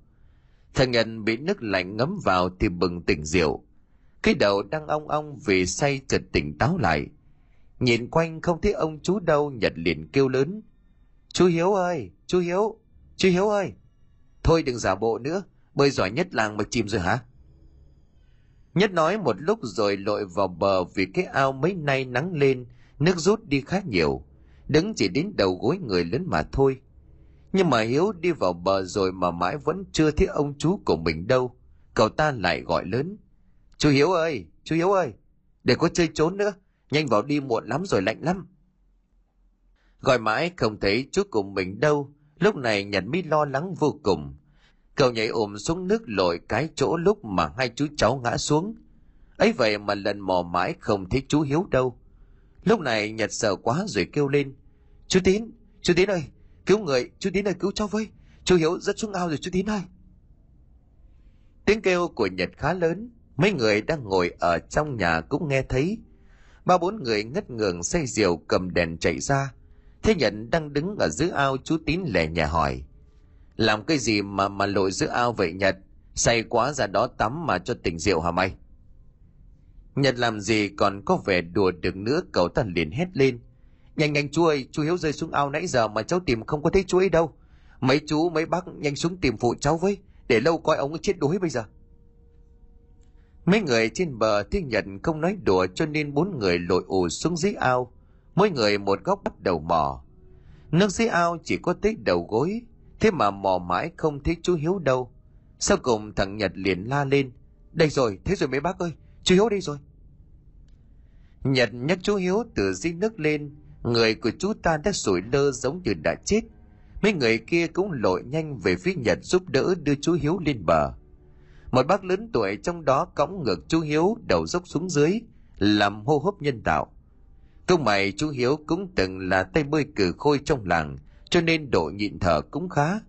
Thằng nhật bị nước lạnh ngấm vào thì bừng tỉnh rượu. Cái đầu đang ong ong vì say chợt tỉnh táo lại. Nhìn quanh không thấy ông chú đâu, nhật liền kêu lớn. Chú hiếu ơi, chú hiếu chú hiếu ơi. Thôi đừng giả bộ nữa, bơi giỏi nhất làng mà chìm rồi hả? Nhất nói một lúc rồi lội vào bờ vì cái ao mấy nay nắng lên, nước rút đi khá nhiều. Đứng chỉ đến đầu gối người lớn mà thôi. Nhưng mà hiếu đi vào bờ rồi mà mãi vẫn chưa thấy ông chú của mình đâu. Cậu ta lại gọi lớn. Chú hiếu ơi, chú hiếu ơi, để có chơi trốn nữa. Nhanh vào đi muộn lắm rồi lạnh lắm. Gọi mãi không thấy chú cùng mình đâu. Lúc này nhật mới lo lắng vô cùng cậu nhảy ôm xuống nước lội cái chỗ lúc mà hai chú cháu ngã xuống. Ấy vậy mà lần mò mãi không thấy chú hiếu đâu. Lúc này nhật sợ quá rồi kêu lên. Chú tín chú tín ơi, cứu người, chú tín ơi, cứu cháu với. Chú hiếu rất xuống ao rồi chú tín ơi. Tiếng kêu của nhật khá lớn. Mấy người đang ngồi ở trong nhà cũng nghe thấy. Ba bốn người ngất ngường say rượu cầm đèn chạy ra. Thế nhận đang đứng ở giữa ao, chú tín lẻ nhà hỏi làm cái gì mà mà lội giữa ao vậy nhật? Say quá ra đó tắm mà cho tỉnh rượu hả mày? Nhật làm gì còn có vẻ đùa được nữa, cậu ta liền hét lên. Nhanh nhanh, chú ơi, chú hiếu rơi xuống ao nãy giờ mà cháu tìm không có thấy chú ấy đâu. Mấy chú, mấy bác nhanh xuống tìm phụ cháu với, để lâu coi ông ấy chết đuối bây giờ. Mấy người trên bờ thiên nhật không nói đùa cho nên bốn người lội ù xuống dưới ao. Mỗi người một góc bắt đầu mò. Nước dưới ao chỉ có tới đầu gối thế mà mò mãi không thấy chú hiếu đâu. Sau cùng thằng nhật liền la lên, đây rồi, thế rồi mấy bác ơi, chú hiếu đây rồi. Nhật nhấc chú hiếu từ dưới nước lên, người của chú ta đã sủi lơ giống như đã chết. Mấy người kia cũng lội nhanh về phía nhật giúp đỡ đưa chú hiếu lên bờ. Một bác lớn tuổi trong đó cõng ngược chú hiếu, đầu dốc xuống dưới, làm hô hấp nhân tạo công mày chú hiếu cũng từng là tay bơi cử khôi trong làng cho nên độ nhịn thở cũng khá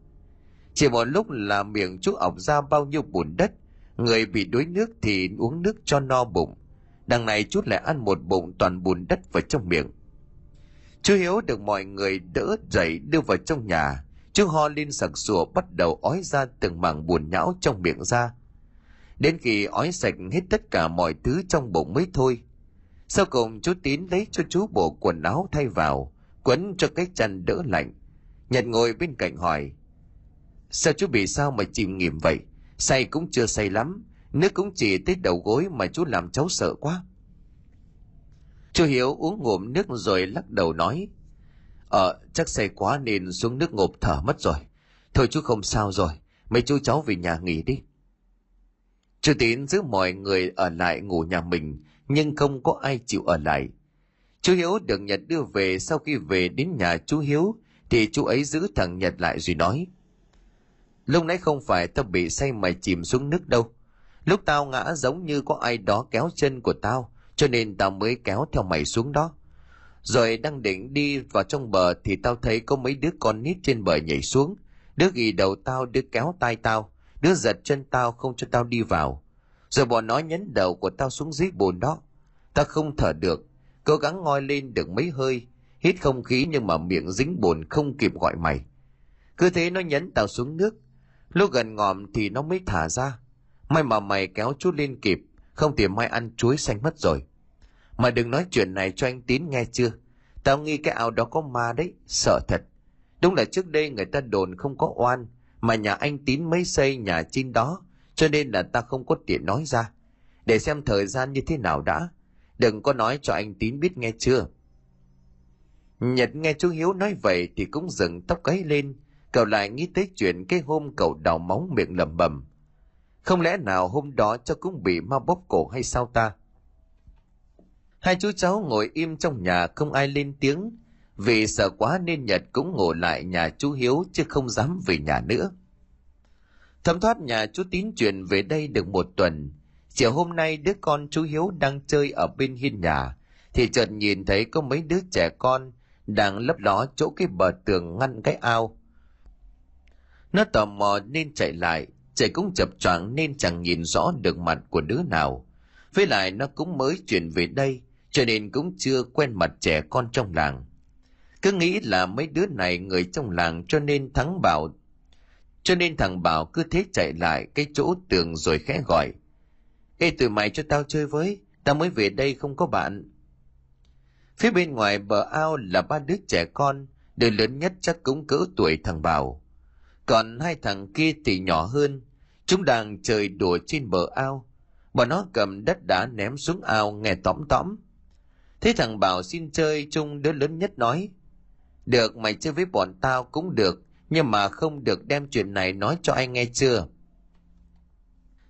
chỉ một lúc là miệng chú ọc ra bao nhiêu bùn đất người bị đuối nước thì uống nước cho no bụng đằng này chút lại ăn một bụng toàn bùn đất vào trong miệng Chú Hiếu được mọi người đỡ dậy đưa vào trong nhà. Chú ho lên sặc sùa bắt đầu ói ra từng mảng bùn nhão trong miệng ra. Đến khi ói sạch hết tất cả mọi thứ trong bụng mới thôi. Sau cùng chú Tín lấy cho chú bộ quần áo thay vào, quấn cho cái chăn đỡ lạnh. Nhật ngồi bên cạnh hỏi. Sao chú bị sao mà chìm nghiệm vậy? Say cũng chưa say lắm, nước cũng chỉ tới đầu gối mà chú làm cháu sợ quá. Chú Hiếu uống ngụm nước rồi lắc đầu nói. Ờ, chắc say quá nên xuống nước ngộp thở mất rồi. Thôi chú không sao rồi, mấy chú cháu về nhà nghỉ đi. Chú Tín giữ mọi người ở lại ngủ nhà mình, nhưng không có ai chịu ở lại. Chú Hiếu được Nhật đưa về sau khi về đến nhà chú Hiếu, thì chú ấy giữ thằng Nhật lại rồi nói. Lúc nãy không phải tao bị say mà chìm xuống nước đâu. Lúc tao ngã giống như có ai đó kéo chân của tao, cho nên tao mới kéo theo mày xuống đó. Rồi đang định đi vào trong bờ thì tao thấy có mấy đứa con nít trên bờ nhảy xuống. Đứa ghi đầu tao, đứa kéo tay tao, đứa giật chân tao không cho tao đi vào. Rồi bọn nó nhấn đầu của tao xuống dưới bồn đó. Tao không thở được, cố gắng ngoi lên được mấy hơi, hít không khí nhưng mà miệng dính bùn không kịp gọi mày. Cứ thế nó nhấn tao xuống nước. Lúc gần ngòm thì nó mới thả ra. May mà mày kéo chú lên kịp, không thì mai ăn chuối xanh mất rồi. Mà đừng nói chuyện này cho anh Tín nghe chưa. Tao nghi cái ao đó có ma đấy, sợ thật. Đúng là trước đây người ta đồn không có oan, mà nhà anh Tín mới xây nhà trên đó, cho nên là ta không có tiện nói ra. Để xem thời gian như thế nào đã. Đừng có nói cho anh Tín biết nghe chưa. Nhật nghe chú Hiếu nói vậy thì cũng dừng tóc gáy lên, cậu lại nghĩ tới chuyện cái hôm cậu đào móng miệng lẩm bẩm. Không lẽ nào hôm đó cho cũng bị ma bóp cổ hay sao ta? Hai chú cháu ngồi im trong nhà không ai lên tiếng, vì sợ quá nên Nhật cũng ngồi lại nhà chú Hiếu chứ không dám về nhà nữa. Thấm thoát nhà chú Tín chuyển về đây được một tuần. Chiều hôm nay đứa con chú Hiếu đang chơi ở bên hiên nhà, thì chợt nhìn thấy có mấy đứa trẻ con đang lấp ló chỗ cái bờ tường ngăn cái ao. Nó tò mò nên chạy lại, chạy cũng chập choạng nên chẳng nhìn rõ được mặt của đứa nào. Với lại nó cũng mới chuyển về đây, cho nên cũng chưa quen mặt trẻ con trong làng. Cứ nghĩ là mấy đứa này người trong làng cho nên thắng bảo cho nên thằng Bảo cứ thế chạy lại cái chỗ tường rồi khẽ gọi. Ê tụi mày cho tao chơi với, tao mới về đây không có bạn. Phía bên ngoài bờ ao là ba đứa trẻ con, đứa lớn nhất chắc cũng cỡ tuổi thằng Bảo. Còn hai thằng kia thì nhỏ hơn, chúng đang chơi đùa trên bờ ao. Bọn nó cầm đất đá ném xuống ao nghe tóm tóm. Thế thằng Bảo xin chơi chung đứa lớn nhất nói. Được mày chơi với bọn tao cũng được, nhưng mà không được đem chuyện này nói cho ai nghe chưa?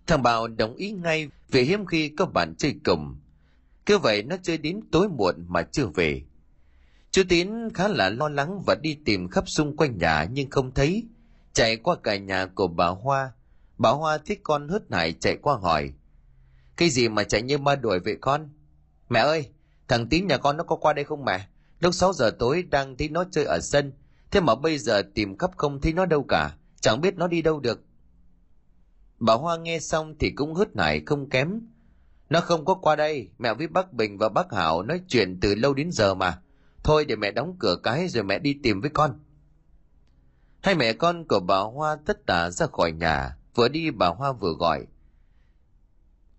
Thằng Bảo đồng ý ngay vì hiếm khi có bạn chơi cùng. Cứ vậy nó chơi đến tối muộn mà chưa về. Chú Tín khá là lo lắng và đi tìm khắp xung quanh nhà nhưng không thấy. Chạy qua cả nhà của bà Hoa. Bà Hoa thấy con hớt hải chạy qua hỏi. Cái gì mà chạy như ma đuổi vậy con? Mẹ ơi, thằng Tín nhà con nó có qua đây không mẹ? Lúc 6 giờ tối đang thấy nó chơi ở sân. Thế mà bây giờ tìm khắp không thấy nó đâu cả. Chẳng biết nó đi đâu được. Bà Hoa nghe xong thì cũng hớt hải không kém. Nó không có qua đây, mẹ với bác Bình và bác Hảo nói chuyện từ lâu đến giờ mà. Thôi để mẹ đóng cửa cái rồi mẹ đi tìm với con. Hai mẹ con của bà Hoa tất tả ra khỏi nhà, vừa đi bà Hoa vừa gọi.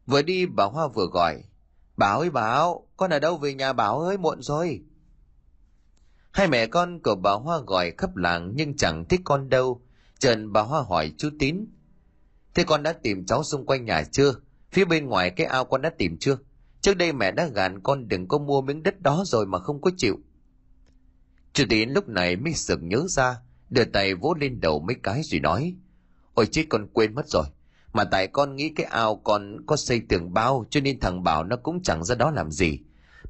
Vừa đi bà Hoa vừa gọi. Bảo ơi Bảo, con ở đâu về nhà Bảo ơi muộn rồi. Hai mẹ con của bà Hoa gọi khắp làng nhưng chẳng thích con đâu. Trần bà Hoa hỏi chú Tín. Thế con đã tìm cháu xung quanh nhà chưa? Phía bên ngoài cái ao con đã tìm chưa? Trước đây mẹ đã gạn con đừng có mua miếng đất đó rồi mà không có chịu. chủ Tín lúc này mới sực nhớ ra, đưa tay vỗ lên đầu mấy cái rồi nói. Ôi chết con quên mất rồi. Mà tại con nghĩ cái ao con có xây tường bao cho nên thằng Bảo nó cũng chẳng ra đó làm gì.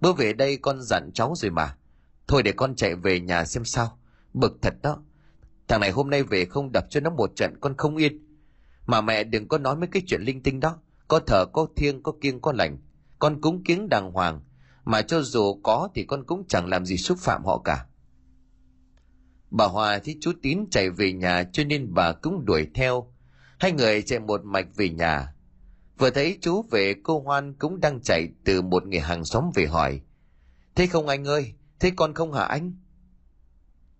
Bữa về đây con dặn cháu rồi mà. Thôi để con chạy về nhà xem sao. Bực thật đó. Thằng này hôm nay về không đập cho nó một trận con không yên. Mà mẹ đừng có nói mấy cái chuyện linh tinh đó. Có thờ, có thiêng, có kiêng, có lành. Con cúng kiến đàng hoàng. Mà cho dù có thì con cũng chẳng làm gì xúc phạm họ cả. Bà Hòa thấy chú Tín chạy về nhà cho nên bà cũng đuổi theo. Hai người chạy một mạch về nhà. Vừa thấy chú về cô Hoan cũng đang chạy từ một người hàng xóm về hỏi. Thế không anh ơi, thế con không hả anh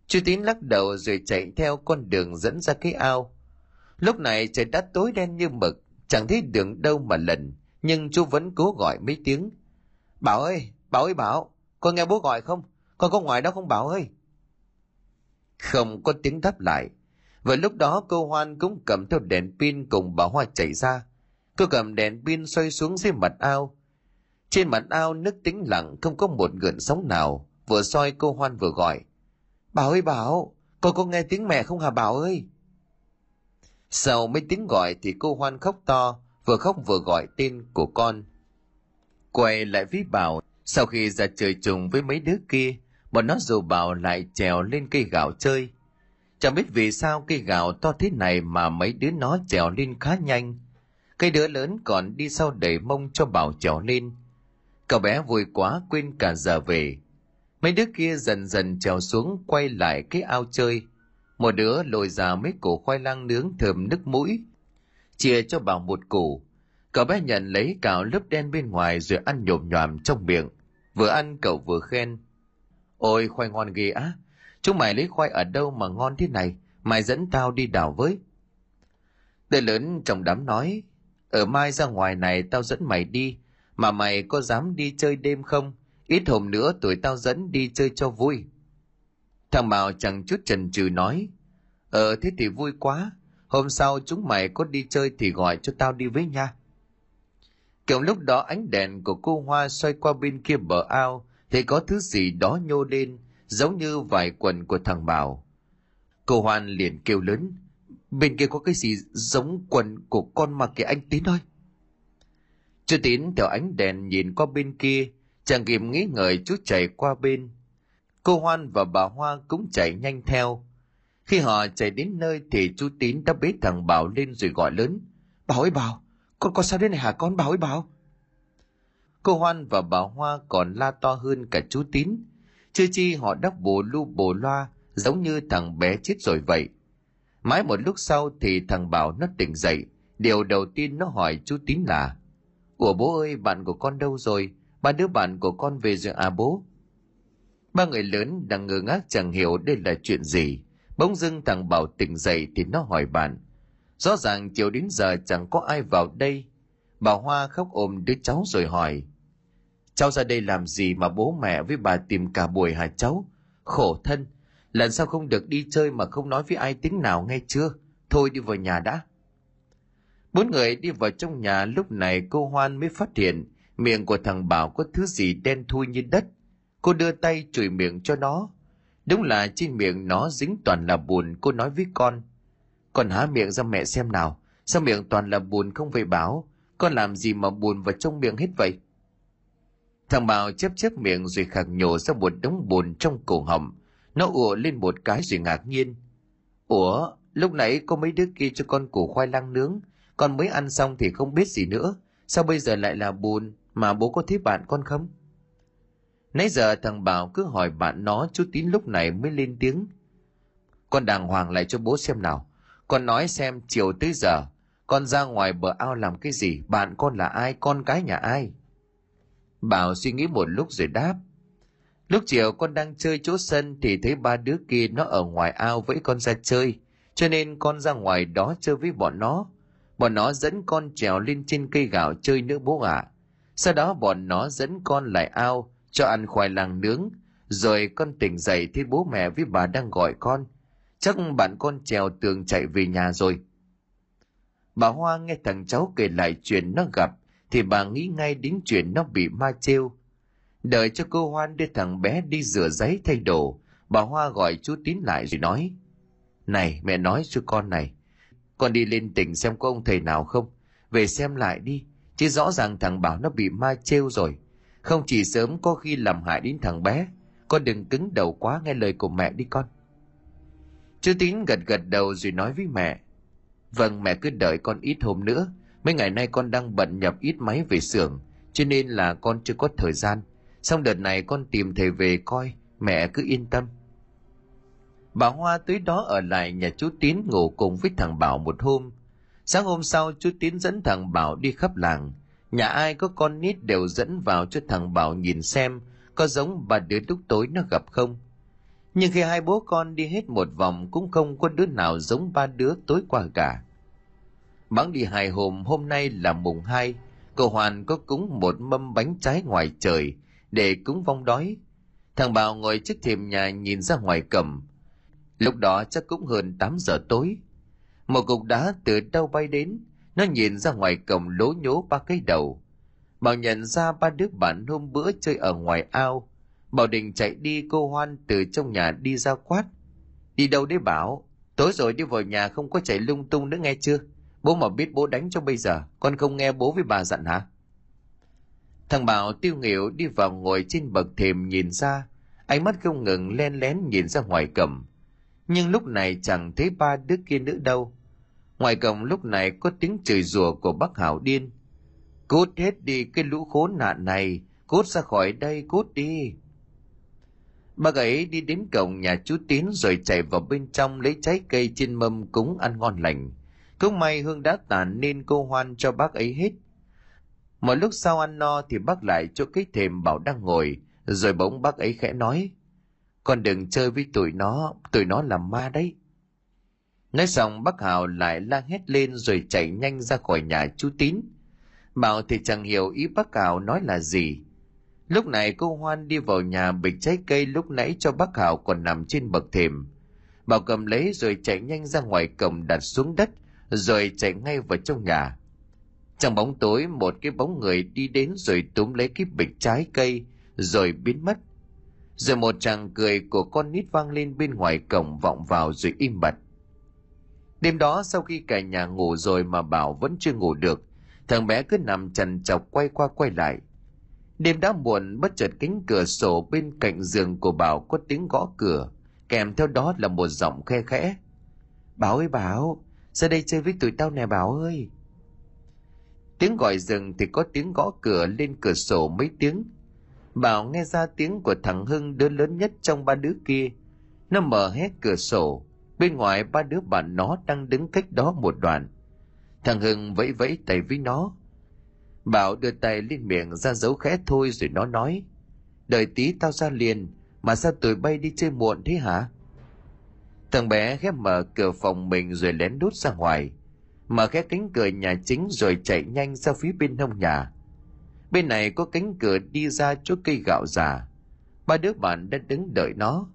chú tín lắc đầu rồi chạy theo con đường dẫn ra cái ao lúc này trời đã tối đen như mực chẳng thấy đường đâu mà lần nhưng chú vẫn cố gọi mấy tiếng. Bảo ơi bảo ơi bảo, con nghe bố gọi không? Con có ngoài đó không bảo ơi? Không có tiếng đáp lại. Và lúc đó cô hoan cũng cầm theo đèn pin cùng bà hoa chạy ra. Cô cầm đèn pin xoay xuống dưới mặt ao. Trên mặt ao nước tĩnh lặng, không có một gợn sóng nào. Vừa soi cô hoan vừa gọi. Bảo ơi bảo, con có nghe tiếng mẹ không hả bảo ơi? Sau mấy tiếng gọi thì cô hoan khóc to, vừa khóc vừa gọi tên của con. Quay lại với bảo, sau khi ra chơi chung với mấy đứa kia, bọn nó dù bảo lại trèo lên cây gạo chơi. Chẳng biết vì sao cây gạo to thế này mà mấy đứa nó trèo lên khá nhanh. Cây đứa lớn còn đi sau đẩy mông cho bảo trèo lên. Cậu bé vui quá quên cả giờ về. Mấy đứa kia dần dần trèo xuống quay lại cái ao chơi một đứa lôi ra mấy củ khoai lang nướng thơm nước mũi, chia cho bảo một củ. Cậu bé nhận lấy cào lớp đen bên ngoài rồi ăn nhồm nhòm trong miệng. Vừa ăn, cậu vừa khen. Ôi, khoai ngon ghê á. Chúng mày lấy khoai ở đâu mà ngon thế này? Mày dẫn tao đi đào với. Tên lớn trong đám nói, ở mai ra ngoài này tao dẫn mày đi, mà mày có dám đi chơi đêm không? Ít hôm nữa tuổi tao dẫn đi chơi cho vui thằng Mạo chẳng chút chần chừ nói ờ thế thì vui quá. Hôm sau chúng mày có đi chơi thì gọi cho tao đi với nha. Kiểu lúc đó ánh đèn của cô hoa xoay qua bên kia bờ ao, thì có thứ gì đó nhô lên, giống như vài quần của thằng bảo. Cô hoan liền kêu lớn, bên kia có cái gì giống quần của con mà kìa anh tín ơi. Chú tín theo ánh đèn nhìn qua bên kia chẳng kịp nghĩ ngợi chú chạy qua bên cô hoan và bà hoa cũng chạy nhanh theo. Khi họ chạy đến nơi thì chú tín đã bế thằng bảo lên rồi gọi lớn, bảo ơi bảo, con có sao đây này hả con? Bảo ơi bảo. Cô hoan và bà hoa còn la to hơn cả chú tín. Chưa chi họ đắp bồ lu bồ loa, giống như thằng bé chết rồi vậy. Mãi một lúc sau thì thằng bảo nó tỉnh dậy. Điều đầu tiên nó hỏi chú tín là, ủa bố ơi, bạn của con đâu rồi? Ba đứa bạn của con về rồi à bố? Ba người lớn đang ngơ ngác chẳng hiểu đây là chuyện gì. Bỗng dưng thằng bảo tỉnh dậy thì nó hỏi bạn, rõ ràng chiều đến giờ chẳng có ai vào đây. Bà hoa khóc ôm đứa cháu rồi hỏi, cháu ra đây làm gì mà bố mẹ với bà tìm cả buổi hả cháu? Khổ thân, lần sau không được đi chơi mà không nói với ai tiếng nào nghe chưa? Thôi đi vào nhà đã. Bốn người đi vào trong nhà, lúc này cô hoan mới phát hiện miệng của thằng bảo có thứ gì đen thui như đất cô đưa tay chùi miệng cho nó. Đúng là trên miệng nó dính toàn là bùn cô nói với con. Con há miệng ra mẹ xem nào. Sao miệng toàn là bùn không về báo con làm gì mà bùn vào trong miệng hết vậy? Thằng bảo chép chép miệng rồi khạc nhổ ra một đống bùn trong cổ họng. Nó ùa lên một cái rồi ngạc nhiên. Ủa, lúc nãy có mấy đứa kia cho con củ khoai lang nướng. Con mới ăn xong thì không biết gì nữa. Sao bây giờ lại là bùn mà bố có thấy bạn con không? Nãy giờ thằng bảo cứ hỏi bạn nó chú tín lúc này mới lên tiếng. Con đàng hoàng lại cho bố xem nào. Con nói xem chiều tới giờ, con ra ngoài bờ ao làm cái gì? Bạn con là ai? Con cái nhà ai? Bảo suy nghĩ một lúc rồi đáp. Lúc chiều con đang chơi chỗ sân thì thấy ba đứa kia nó ở ngoài ao với con ra chơi, cho nên con ra ngoài đó chơi với bọn nó. Bọn nó dẫn con trèo lên trên cây gạo chơi nữa bố ạ. À. sau đó bọn nó dẫn con lại ao cho ăn khoai lang nướng, rồi con tỉnh dậy thấy bố mẹ với bà đang gọi con. Chắc bạn con trèo tường chạy về nhà rồi. Bà hoa nghe thằng cháu kể lại chuyện nó gặp, thì bà nghĩ ngay đến chuyện nó bị ma trêu. Đợi cho cô hoan đưa thằng bé đi rửa giấy thay đồ, bà hoa gọi chú tín lại rồi nói, này, mẹ nói cho con này, con đi lên tỉnh xem có ông thầy nào không? Về xem lại đi, chứ rõ ràng thằng bảo nó bị ma trêu rồi không chỉ sớm có khi làm hại đến thằng bé, con đừng cứng đầu quá nghe lời của mẹ đi con. Chú tín gật gật đầu rồi nói với mẹ vâng mẹ cứ đợi con ít hôm nữa. Mấy ngày nay con đang bận nhập ít máy về xưởng, cho nên là con chưa có thời gian. Xong đợt này con tìm thầy về coi, mẹ cứ yên tâm. Bà hoa tới đó ở lại nhà chú tín ngủ cùng với thằng bảo một hôm. Sáng hôm sau, chú tín dẫn thằng bảo đi khắp làng nhà ai có con nít đều dẫn vào cho thằng bảo nhìn xem, có giống ba đứa lúc tối nó gặp không? Nhưng khi hai bố con đi hết một vòng cũng không có đứa nào giống ba đứa tối qua cả. Bắn đi hai hôm hôm nay là mùng hai, cậu hoàn có cúng một mâm bánh trái ngoài trời để cúng vong đói. Thằng bảo ngồi trước thềm nhà nhìn ra ngoài cầm. Lúc đó chắc cũng hơn 8 giờ tối. Một cục đá từ đâu bay đến? Nó nhìn ra ngoài cổng lố nhố ba cái đầu. Bảo nhận ra ba đứa bạn hôm bữa chơi ở ngoài ao. Bảo định chạy đi cô hoan từ trong nhà đi ra quát. Đi đâu đấy bảo? Tối rồi đi vào nhà không có chạy lung tung nữa nghe chưa? Bố mà biết bố đánh cho bây giờ, con không nghe bố với bà dặn hả? Thằng bảo tiêu nghỉu đi vào ngồi trên bậc thềm nhìn ra. Ánh mắt không ngừng len lén nhìn ra ngoài cổng. Nhưng lúc này chẳng thấy ba đứa kia nữa đâu ngoài cổng lúc này có tiếng chửi rủa của bác hảo điên. Cút hết đi cái lũ khốn nạn này, cút ra khỏi đây, cút đi. Bác ấy đi đến cổng nhà chú tín rồi chạy vào bên trong lấy trái cây trên mâm cúng ăn ngon lành. Cũng may hương đã tàn nên cô hoan cho bác ấy hết. Một lúc sau ăn no thì bác lại cho cái thềm bảo đang ngồi, rồi bỗng bác ấy khẽ nói, con đừng chơi với tụi nó tụi nó là ma đấy nói xong, bác hào lại la hét lên rồi chạy nhanh ra khỏi nhà chú tín. Bảo thì chẳng hiểu ý bác hào nói là gì. Lúc này cô hoan đi vào nhà bịch trái cây lúc nãy cho bác hào còn nằm trên bậc thềm. Bảo cầm lấy rồi chạy nhanh ra ngoài cổng đặt xuống đất, rồi chạy ngay vào trong nhà. Trong bóng tối, một cái bóng người đi đến rồi túm lấy cái bịch trái cây, rồi biến mất. Rồi một chàng cười của con nít vang lên bên ngoài cổng vọng vào rồi im bặt đêm đó sau khi cả nhà ngủ rồi mà bảo vẫn chưa ngủ được, thằng bé cứ nằm trần chọc quay qua quay lại. Đêm đã muộn, bất chợt cánh cửa sổ bên cạnh giường của bảo có tiếng gõ cửa, kèm theo đó là một giọng khe khẽ. Bảo ơi bảo, ra đây chơi với tụi tao nè bảo ơi. Tiếng gọi dừng thì có tiếng gõ cửa lên cửa sổ mấy tiếng. Bảo nghe ra tiếng của thằng hưng, đứa lớn nhất trong ba đứa kia. Nó mở hết cửa sổ bên ngoài ba đứa bạn nó đang đứng cách đó một đoạn. Thằng hưng vẫy vẫy tay với nó. Bảo đưa tay lên miệng ra dấu khẽ thôi rồi nó nói, đợi tí tao ra liền, mà sao tụi bay đi chơi muộn thế hả? Thằng bé khép mở cửa phòng mình rồi lén đút ra ngoài, mở khép cánh cửa nhà chính rồi chạy nhanh ra phía bên hông nhà. Bên này có cánh cửa đi ra chỗ cây gạo già. Ba đứa bạn đã đứng đợi nó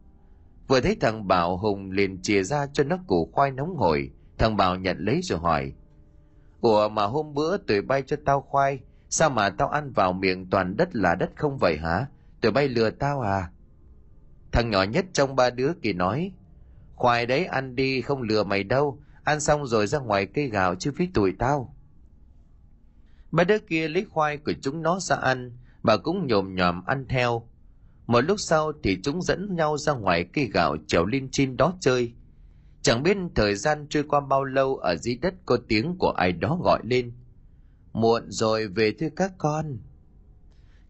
vừa thấy thằng bảo hùng liền chìa ra cho nó củ khoai nóng hổi. Thằng bảo nhận lấy rồi hỏi, ủa mà hôm bữa tụi bay cho tao khoai, sao mà tao ăn vào miệng toàn đất là đất không vậy hả? Tụi bay lừa tao à? Thằng nhỏ nhất trong ba đứa kỳ nói, khoai đấy ăn đi không lừa mày đâu, ăn xong rồi ra ngoài cây gạo chứ phí tụi tao. Ba đứa kia lấy khoai của chúng nó ra ăn, bà cũng nhồm nhòm ăn theo một lúc sau thì chúng dẫn nhau ra ngoài cây gạo trèo lên trên đó chơi. Chẳng biết thời gian trôi qua bao lâu, ở dưới đất có tiếng của ai đó gọi lên. Muộn rồi, về thưa các con.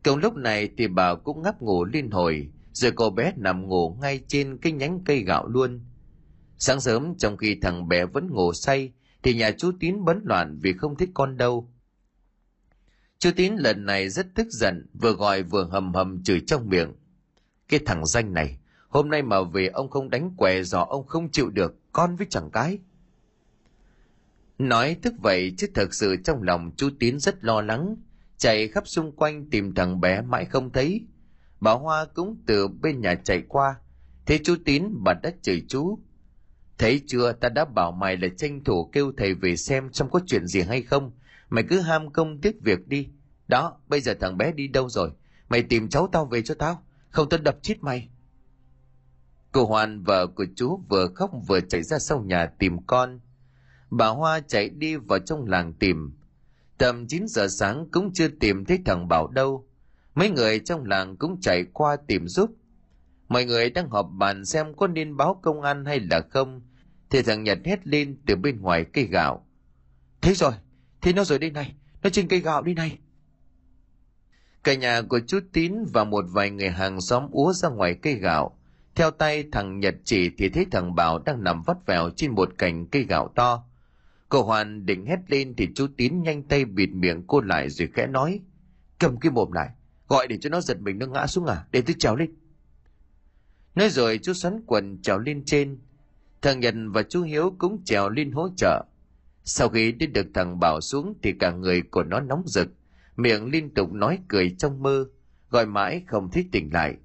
Cùng lúc này thì bà cũng ngáp ngủ liên hồi, rồi cô bé nằm ngủ ngay trên cái nhánh cây gạo luôn. Sáng sớm, trong khi thằng bé vẫn ngủ say, thì nhà chú tín bấn loạn vì không thích con đâu. Chú tín lần này rất tức giận, vừa gọi vừa hầm hầm chửi trong miệng cái thằng danh này, hôm nay mà về ông không đánh què giò ông không chịu được, con với chẳng cái. Nói thức vậy chứ thật sự trong lòng chú tín rất lo lắng, chạy khắp xung quanh tìm thằng bé mãi không thấy. Bà hoa cũng từ bên nhà chạy qua, thế chú tín bà đã chửi chú. Thấy chưa, ta đã bảo mày là tranh thủ kêu thầy về xem xem có chuyện gì hay không. Mày cứ ham công tiếc việc đi. Đó, bây giờ thằng bé đi đâu rồi? Mày tìm cháu tao về cho tao không tao đập chết mày. Cô hoàn vợ của chú vừa khóc vừa chạy ra sau nhà tìm con. Bà hoa chạy đi vào trong làng tìm. Tầm 9 giờ sáng cũng chưa tìm thấy thằng bảo đâu. Mấy người trong làng cũng chạy qua tìm giúp. Mọi người đang họp bàn xem có nên báo công an hay là không. Thì thằng nhật hét lên từ bên ngoài cây gạo. Thế rồi thì nó rồi đây này. Nó trên cây gạo đi này cả nhà của chú tín và một vài người hàng xóm úa ra ngoài cây gạo theo tay thằng nhật chỉ thì thấy thằng bảo đang nằm vắt vẻo trên một cành cây gạo to cô hoàn định hét lên thì chú tín nhanh tay bịt miệng cô lại rồi khẽ nói cầm cái mồm lại Gọi để cho nó giật mình nó ngã xuống à, để tôi trèo lên. Nói rồi chú xoắn quần trèo lên trên. Thằng nhật và chú Hiếu cũng trèo lên hỗ trợ. Sau khi đến được thằng Bảo xuống thì cả người của nó nóng rực, miệng liên tục nói cười trong mơ, gọi mãi không thích tỉnh lại.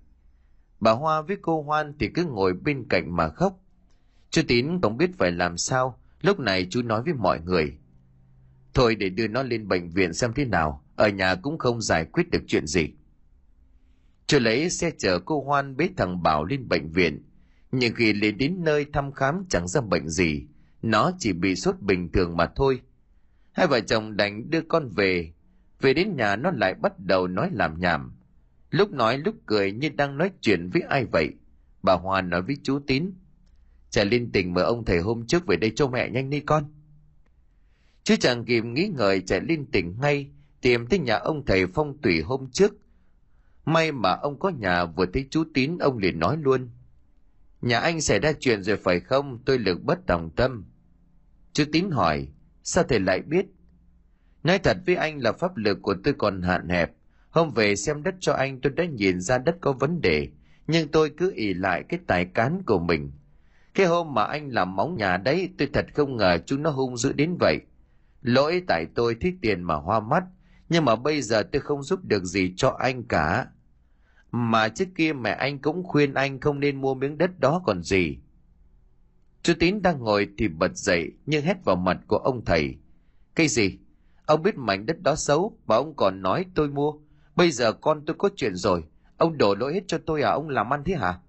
Bà Hoa với cô Hoan thì cứ ngồi bên cạnh mà khóc. Chú Tín không biết phải làm sao, lúc này chú nói với mọi người. Thôi để đưa nó lên bệnh viện xem thế nào, ở nhà cũng không giải quyết được chuyện gì. Chú lấy xe chở cô Hoan bế thằng Bảo lên bệnh viện, nhưng khi lên đến nơi thăm khám chẳng ra bệnh gì, nó chỉ bị sốt bình thường mà thôi. Hai vợ chồng đành đưa con về, về đến nhà nó lại bắt đầu nói làm nhảm. Lúc nói lúc cười như đang nói chuyện với ai vậy. Bà Hoa nói với chú Tín. Trả linh tình mời ông thầy hôm trước về đây cho mẹ nhanh đi con. Chứ chẳng kịp nghĩ ngợi chạy liên tình ngay, tìm tới nhà ông thầy phong thủy hôm trước. May mà ông có nhà vừa thấy chú Tín ông liền nói luôn. Nhà anh xảy ra chuyện rồi phải không? Tôi lực bất đồng tâm. Chú Tín hỏi, sao thầy lại biết? Nói thật với anh là pháp lực của tôi còn hạn hẹp. Hôm về xem đất cho anh tôi đã nhìn ra đất có vấn đề, nhưng tôi cứ ỉ lại cái tài cán của mình. Cái hôm mà anh làm móng nhà đấy tôi thật không ngờ chúng nó hung dữ đến vậy. Lỗi tại tôi thích tiền mà hoa mắt, nhưng mà bây giờ tôi không giúp được gì cho anh cả. Mà trước kia mẹ anh cũng khuyên anh không nên mua miếng đất đó còn gì. Chú Tín đang ngồi thì bật dậy nhưng hét vào mặt của ông thầy. Cái gì? Ông biết mảnh đất đó xấu mà ông còn nói tôi mua. Bây giờ con tôi có chuyện rồi. Ông đổ lỗi hết cho tôi à? Ông làm ăn thế hả?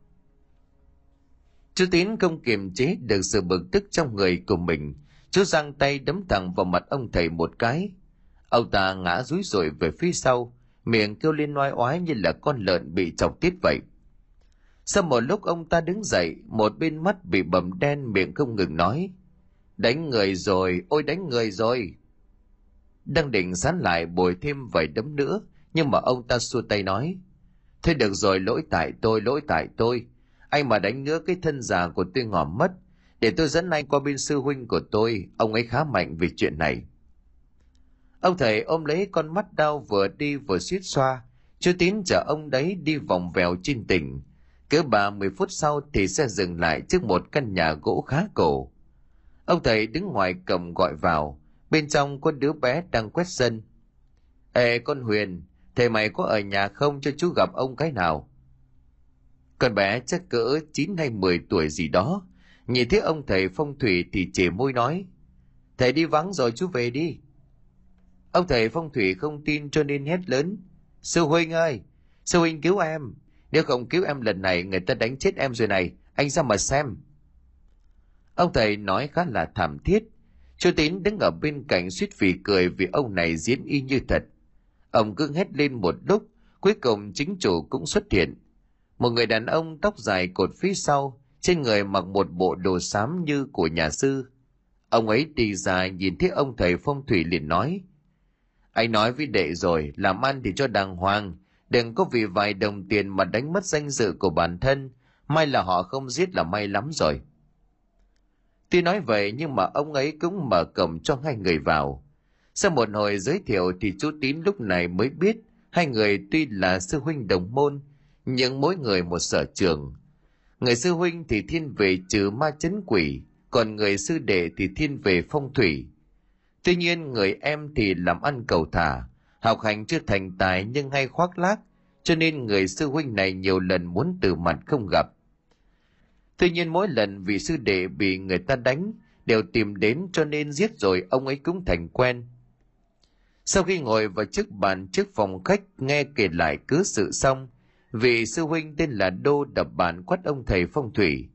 Chú Tín không kiềm chế được sự bực tức trong người của mình. Chú giang tay đấm thẳng vào mặt ông thầy một cái. Ông ta ngã rúi rủi về phía sau, miệng kêu lên oai oái như là con lợn bị chọc tiết vậy. Sau một lúc ông ta đứng dậy, một bên mắt bị bầm đen miệng không ngừng nói. Đánh người rồi, ôi đánh người rồi. Đang định sán lại bồi thêm vài đấm nữa, nhưng mà ông ta xua tay nói. Thôi được rồi, lỗi tại tôi, lỗi tại tôi. Anh mà đánh nữa cái thân già của tôi ngỏm mất, để tôi dẫn anh qua bên sư huynh của tôi, ông ấy khá mạnh về chuyện này. Ông thầy ôm lấy con mắt đau vừa đi vừa suýt xoa, chú tín chở ông đấy đi vòng vèo trên tỉnh. Cứ ba mười phút sau thì sẽ dừng lại trước một căn nhà gỗ khá cổ. Ông thầy đứng ngoài cầm gọi vào, bên trong có đứa bé đang quét sân. Ê con Huyền, thầy mày có ở nhà không cho chú gặp ông cái nào? Con bé chắc cỡ 9 hay 10 tuổi gì đó, nhìn thấy ông thầy phong thủy thì chề môi nói, thầy đi vắng rồi chú về đi. Ông thầy phong thủy không tin cho nên hét lớn, sư huynh ơi, sư huynh cứu em, nếu không cứu em lần này người ta đánh chết em rồi này, anh ra mà xem. Ông thầy nói khá là thảm thiết, Chú Tín đứng ở bên cạnh suýt vì cười vì ông này diễn y như thật. Ông cứ hét lên một lúc, cuối cùng chính chủ cũng xuất hiện. Một người đàn ông tóc dài cột phía sau, trên người mặc một bộ đồ xám như của nhà sư. Ông ấy đi ra nhìn thấy ông thầy phong thủy liền nói. Anh nói với đệ rồi, làm ăn thì cho đàng hoàng, đừng có vì vài đồng tiền mà đánh mất danh dự của bản thân, may là họ không giết là may lắm rồi. Tuy nói vậy nhưng mà ông ấy cũng mở cổng cho hai người vào. Sau một hồi giới thiệu thì chú Tín lúc này mới biết hai người tuy là sư huynh đồng môn, nhưng mỗi người một sở trường. Người sư huynh thì thiên về trừ ma chấn quỷ, còn người sư đệ thì thiên về phong thủy. Tuy nhiên người em thì làm ăn cầu thả, học hành chưa thành tài nhưng hay khoác lác, cho nên người sư huynh này nhiều lần muốn từ mặt không gặp. Tuy nhiên mỗi lần vị sư đệ bị người ta đánh đều tìm đến cho nên giết rồi ông ấy cũng thành quen. Sau khi ngồi vào chiếc bàn trước phòng khách nghe kể lại cứ sự xong, vị sư huynh tên là Đô đập bàn quát ông thầy phong thủy.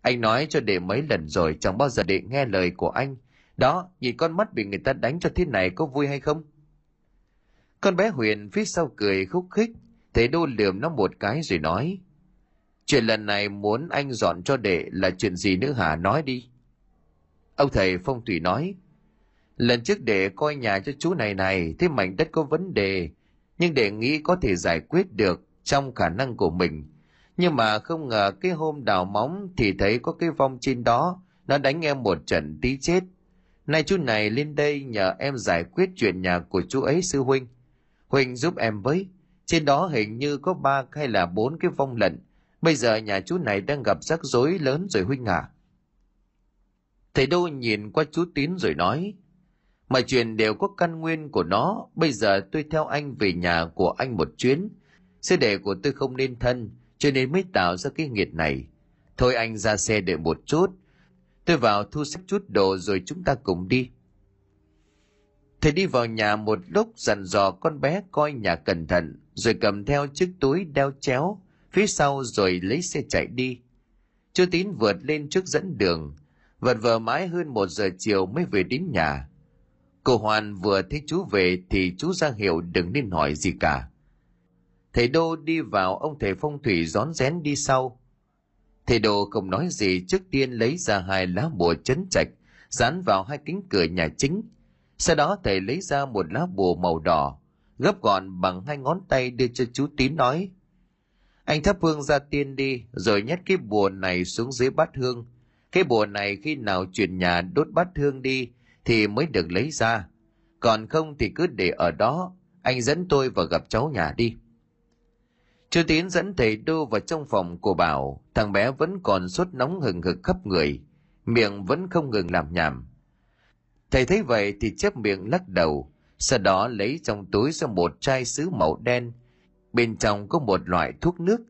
Anh nói cho đệ mấy lần rồi chẳng bao giờ đệ nghe lời của anh. Đó, nhìn con mắt bị người ta đánh cho thế này có vui hay không? Con bé Huyền phía sau cười khúc khích, thấy Đô lườm nó một cái rồi nói. Chuyện lần này muốn anh dọn cho đệ là chuyện gì nữa hả? Nói đi. Ông thầy phong thủy nói, lần trước đệ coi nhà cho chú này này, thế mảnh đất có vấn đề, nhưng đệ nghĩ có thể giải quyết được trong khả năng của mình. Nhưng mà không ngờ cái hôm đào móng thì thấy có cái vong trên đó, nó đánh em một trận tí chết. Nay chú này lên đây nhờ em giải quyết chuyện nhà của chú ấy sư huynh. Huynh giúp em với, trên đó hình như có ba hay là bốn cái vong lận bây giờ nhà chú này đang gặp rắc rối lớn rồi huynh à. Thầy đô nhìn qua chú tín rồi nói, mọi chuyện đều có căn nguyên của nó. Bây giờ tôi theo anh về nhà của anh một chuyến. Sư đệ của tôi không nên thân, cho nên mới tạo ra cái nghiệt này. Thôi anh ra xe đợi một chút. Tôi vào thu xếp chút đồ rồi chúng ta cùng đi. Thầy đi vào nhà một lúc dặn dò con bé coi nhà cẩn thận, rồi cầm theo chiếc túi đeo chéo phía sau rồi lấy xe chạy đi. Chú tín vượt lên trước dẫn đường, vật vờ mãi hơn một giờ chiều mới về đến nhà. Cô hoàn vừa thấy chú về thì chú ra hiệu đừng nên hỏi gì cả. Thầy đô đi vào, ông thầy phong thủy rón rén đi sau. Thầy đô không nói gì, trước tiên lấy ra hai lá bùa chấn trạch, dán vào hai kính cửa nhà chính. Sau đó thầy lấy ra một lá bùa màu đỏ, gấp gọn bằng hai ngón tay đưa cho chú tín nói anh thắp hương ra tiên đi, rồi nhét cái bùa này xuống dưới bát hương. Cái bùa này khi nào chuyển nhà đốt bát hương đi, thì mới được lấy ra. Còn không thì cứ để ở đó, anh dẫn tôi vào gặp cháu nhà đi. Chú tín dẫn thầy đô vào trong phòng của bảo. Thằng bé vẫn còn sốt nóng hừng hực khắp người, miệng vẫn không ngừng làm nhảm. Thầy thấy vậy thì chép miệng lắc đầu, sau đó lấy trong túi ra một chai sứ màu đen bên trong có một loại thuốc nước.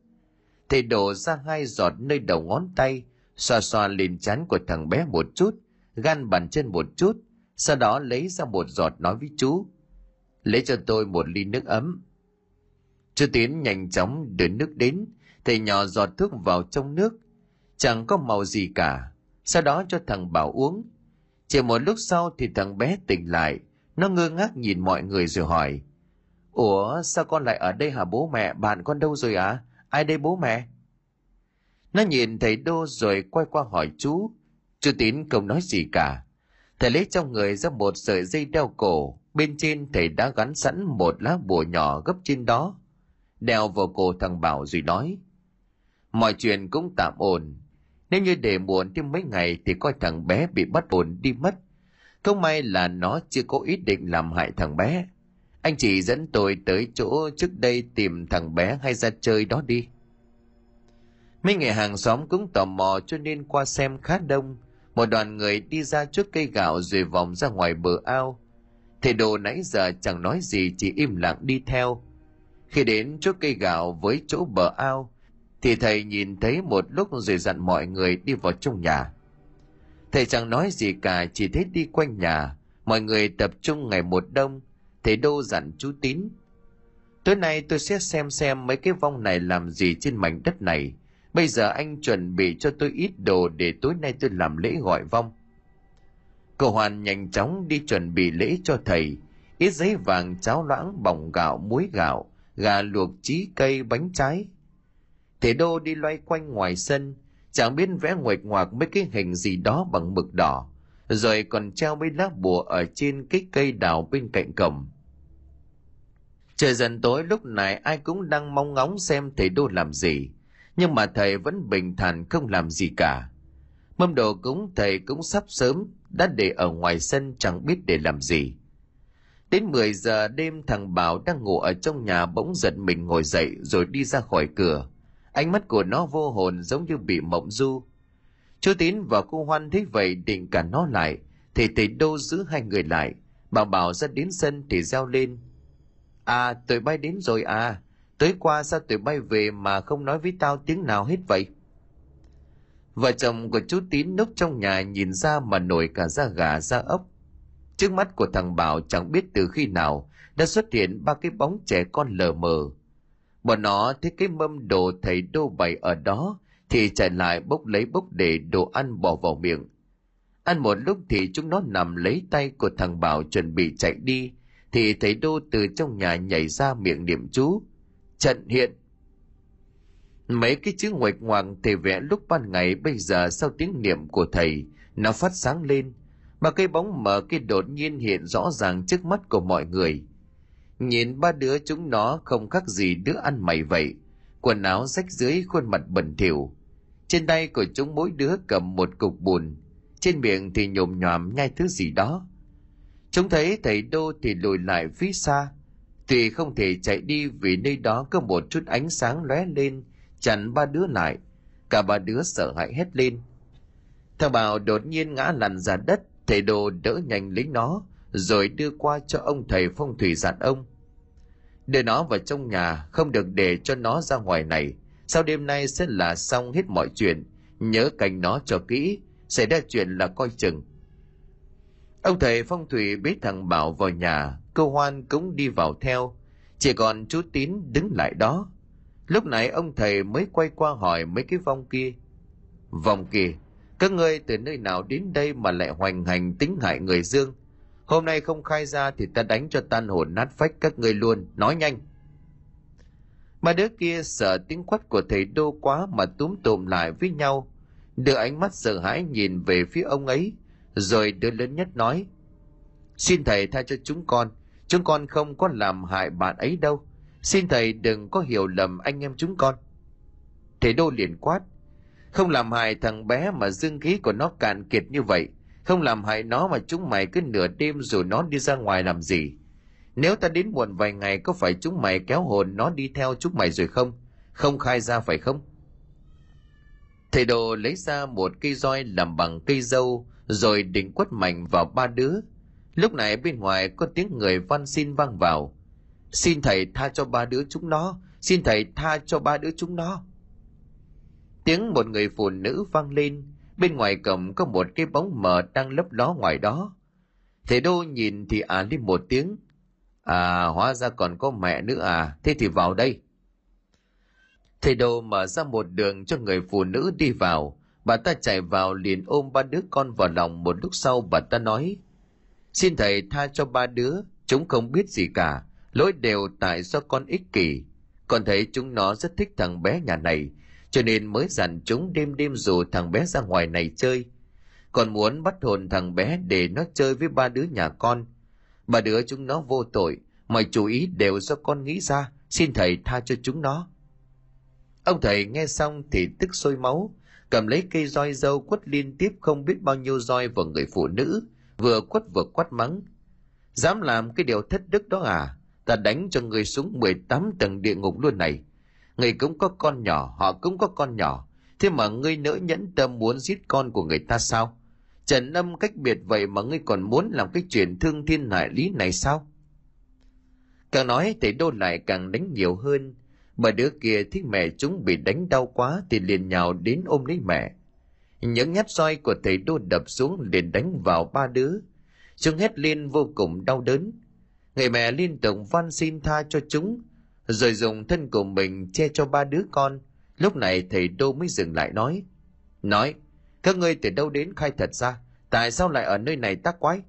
Thầy đổ ra hai giọt nơi đầu ngón tay, xoa xoa lên chán của thằng bé một chút, gan bàn chân một chút, sau đó lấy ra một giọt nói với chú, lấy cho tôi một ly nước ấm. Chú tiến nhanh chóng đưa nước đến, thầy nhỏ giọt thuốc vào trong nước. Chẳng có màu gì cả. Sau đó cho thằng bảo uống. Chỉ một lúc sau thì thằng bé tỉnh lại. Nó ngơ ngác nhìn mọi người rồi hỏi ủa, sao con lại ở đây hả bố mẹ? Bạn con đâu rồi à ai đây bố mẹ? Nó nhìn thầy đô rồi quay qua hỏi chú. Chú tín không nói gì cả. Thầy lấy trong người ra một sợi dây đeo cổ. Bên trên thầy đã gắn sẵn một lá bùa nhỏ gấp trên đó. Đeo vào cổ thằng bảo rồi nói, mọi chuyện cũng tạm ổn. Nếu như để muộn thêm mấy ngày thì coi thằng bé bị bắt ổn đi mất. Không may là nó chưa có ý định làm hại thằng bé anh chỉ dẫn tôi tới chỗ trước đây tìm thằng bé hay ra chơi đó đi. Mấy người hàng xóm cũng tò mò cho nên qua xem khá đông. Một đoàn người đi ra trước cây gạo rồi vòng ra ngoài bờ ao. Thầy đồ nãy giờ chẳng nói gì, chỉ im lặng đi theo. Khi đến chỗ cây gạo với chỗ bờ ao, thì thầy nhìn thấy một lúc rồi dặn mọi người đi vào trong nhà. Thầy chẳng nói gì cả, chỉ thấy đi quanh nhà. Mọi người tập trung ngày một đông thầy đô dặn chú tín. Tối nay tôi sẽ xem xem mấy cái vong này làm gì trên mảnh đất này. Bây giờ anh chuẩn bị cho tôi ít đồ để tối nay tôi làm lễ gọi vong. Cậu hoàn nhanh chóng đi chuẩn bị lễ cho thầy. Ít giấy vàng, cháo loãng, bỏng gạo, muối gạo, gà luộc, trí cây, bánh trái. Thầy đô đi loay quanh ngoài sân. Chẳng biết vẽ nguệch ngoạc mấy cái hình gì đó bằng mực đỏ. Rồi còn treo mấy lá bùa ở trên cái cây đào bên cạnh cổng trời dần tối, lúc này ai cũng đang mong ngóng xem thầy đô làm gì. Nhưng mà thầy vẫn bình thản không làm gì cả. Mâm đồ cúng thầy cũng sắp sớm, đã để ở ngoài sân chẳng biết để làm gì. Đến 10 giờ đêm, thằng bảo đang ngủ ở trong nhà bỗng giật mình ngồi dậy rồi đi ra khỏi cửa. Ánh mắt của nó vô hồn giống như bị mộng du. Chú tín và cô hoan thấy vậy định cả nó lại, thì thầy đô giữ hai người lại. Bảo bảo ra đến sân thì reo lên à tụi bay đến rồi à. Tới qua sao tụi bay về mà không nói với tao tiếng nào hết vậy? Vợ chồng của chú tín núp trong nhà nhìn ra mà nổi cả da gà da ốc. Trước mắt của thằng bảo chẳng biết từ khi nào đã xuất hiện ba cái bóng trẻ con lờ mờ. Bọn nó thấy cái mâm đồ thầy đô bày ở đó thì chạy lại bốc lấy bốc để đồ ăn bỏ vào miệng. Ăn một lúc thì chúng nó nằm lấy tay của thằng bảo chuẩn bị chạy đi thì thầy đô từ trong nhà nhảy ra miệng niệm chú. Trận hiện. Mấy cái chữ ngoạch ngoạc thầy vẽ lúc ban ngày, bây giờ sau tiếng niệm của thầy, nó phát sáng lên. Mà cái bóng mờ kia đột nhiên hiện rõ ràng trước mắt của mọi người. Nhìn ba đứa chúng nó không khác gì đứa ăn mày vậy. Quần áo rách dưới khuôn mặt bẩn thỉu. Trên tay của chúng mỗi đứa cầm một cục bùn. Trên miệng thì nhồm nhòm nhai thứ gì đó chúng thấy thầy đô thì lùi lại phía xa Tuy không thể chạy đi vì nơi đó có một chút ánh sáng lóe lên, chặn ba đứa lại. Cả ba đứa sợ hãi hết lên. Thằng Bảo đột nhiên ngã lăn ra đất, thầy Đô đỡ nhanh lấy nó, rồi đưa qua cho ông thầy phong thủy dặn ông. Đưa nó vào trong nhà, không được để cho nó ra ngoài này. Sau đêm nay sẽ là xong hết mọi chuyện, nhớ canh nó cho kỹ, xảy ra chuyện là coi chừng. Ông thầy phong thủy bế thằng Bảo vào nhà, cô Hoan cũng đi vào theo, chỉ còn chú Tín đứng lại đó. Lúc này ông thầy mới quay qua hỏi mấy cái vong kia. Vong kia, các ngươi từ nơi nào đến đây mà lại hoành hành tính hại người dương? Hôm nay không khai ra thì ta đánh cho tan hồn nát phách các ngươi luôn, nói nhanh. Mà đứa kia sợ tiếng quát của thầy đô quá mà túm tụm lại với nhau, đưa ánh mắt sợ hãi nhìn về phía ông ấy, rồi đứa lớn nhất nói, Xin thầy tha cho chúng con, chúng con không có làm hại bạn ấy đâu, xin thầy đừng có hiểu lầm anh em chúng con. Thầy đô liền quát, không làm hại thằng bé mà dương khí của nó cạn kiệt như vậy, không làm hại nó mà chúng mày cứ nửa đêm rồi nó đi ra ngoài làm gì. Nếu ta đến muộn vài ngày có phải chúng mày kéo hồn nó đi theo chúng mày rồi không? Không khai ra phải không? Thầy đồ lấy ra một cây roi làm bằng cây dâu rồi định quất mạnh vào ba đứa. Lúc này bên ngoài có tiếng người van xin vang vào. Xin thầy tha cho ba đứa chúng nó, xin thầy tha cho ba đứa chúng nó. Tiếng một người phụ nữ vang lên, bên ngoài cổng có một cái bóng mờ đang lấp ló ngoài đó. Thầy đô nhìn thì à lên một tiếng. À, hóa ra còn có mẹ nữa à, thế thì vào đây. Thầy Đô mở ra một đường cho người phụ nữ đi vào, bà ta chạy vào liền ôm ba đứa con vào lòng một lúc sau bà ta nói, xin thầy tha cho ba đứa, chúng không biết gì cả. Lỗi đều tại do con ích kỷ. Con thấy chúng nó rất thích thằng bé nhà này, cho nên mới dặn chúng đêm đêm rủ thằng bé ra ngoài này chơi. Còn muốn bắt hồn thằng bé để nó chơi với ba đứa nhà con. Ba đứa chúng nó vô tội, mọi chú ý đều do con nghĩ ra. Xin thầy tha cho chúng nó. Ông thầy nghe xong thì tức sôi máu cầm lấy cây roi dâu quất liên tiếp không biết bao nhiêu roi vào người phụ nữ, vừa quất vừa quát mắng. Dám làm cái điều thất đức đó à? Ta đánh cho người xuống 18 tầng địa ngục luôn này. Người cũng có con nhỏ, họ cũng có con nhỏ. Thế mà ngươi nỡ nhẫn tâm muốn giết con của người ta sao? Trần âm cách biệt vậy mà ngươi còn muốn làm cái chuyện thương thiên hại lý này sao? Càng nói thầy đô lại càng đánh nhiều hơn, Bà đứa kia thấy mẹ chúng bị đánh đau quá thì liền nhào đến ôm lấy mẹ. Những nhát roi của thầy đô đập xuống liền đánh vào ba đứa. Chúng hét lên vô cùng đau đớn. Người mẹ liên tục van xin tha cho chúng, rồi dùng thân của mình che cho ba đứa con. Lúc này thầy đô mới dừng lại nói. Nói, các ngươi từ đâu đến khai thật ra, tại sao lại ở nơi này tác quái?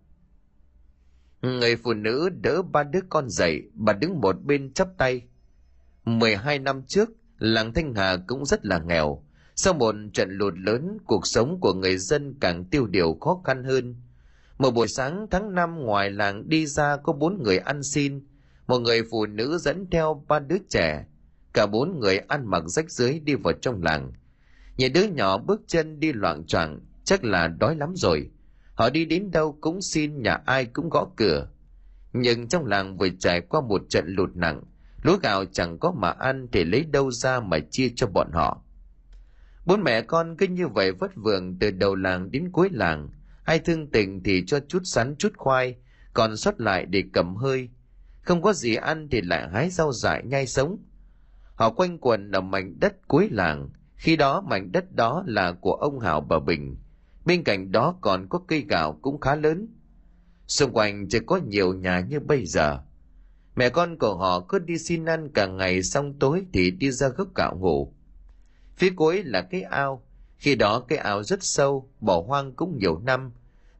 Người phụ nữ đỡ ba đứa con dậy, bà đứng một bên chắp tay, 12 năm trước, làng Thanh Hà cũng rất là nghèo. Sau một trận lụt lớn, cuộc sống của người dân càng tiêu điều khó khăn hơn. Một buổi sáng tháng 5 ngoài làng đi ra có bốn người ăn xin, một người phụ nữ dẫn theo ba đứa trẻ. Cả bốn người ăn mặc rách rưới đi vào trong làng. Nhìn đứa nhỏ bước chân đi loạn choạng chắc là đói lắm rồi. Họ đi đến đâu cũng xin nhà ai cũng gõ cửa. Nhưng trong làng vừa trải qua một trận lụt nặng, lúa gạo chẳng có mà ăn thì lấy đâu ra mà chia cho bọn họ. Bốn mẹ con cứ như vậy vất vưởng từ đầu làng đến cuối làng. Ai thương tình thì cho chút sắn, chút khoai, còn sót lại để cầm hơi. Không có gì ăn thì lại hái rau dại nhai sống. Họ quanh quần ở mảnh đất cuối làng. Khi đó mảnh đất đó là của ông hảo bà bình. Bên cạnh đó còn có cây gạo cũng khá lớn. Xung quanh chỉ có nhiều nhà như bây giờ. Mẹ con của họ cứ đi xin ăn cả ngày xong tối thì đi ra gốc cạo ngủ. Phía cuối là cái ao. Khi đó cái ao rất sâu, bỏ hoang cũng nhiều năm.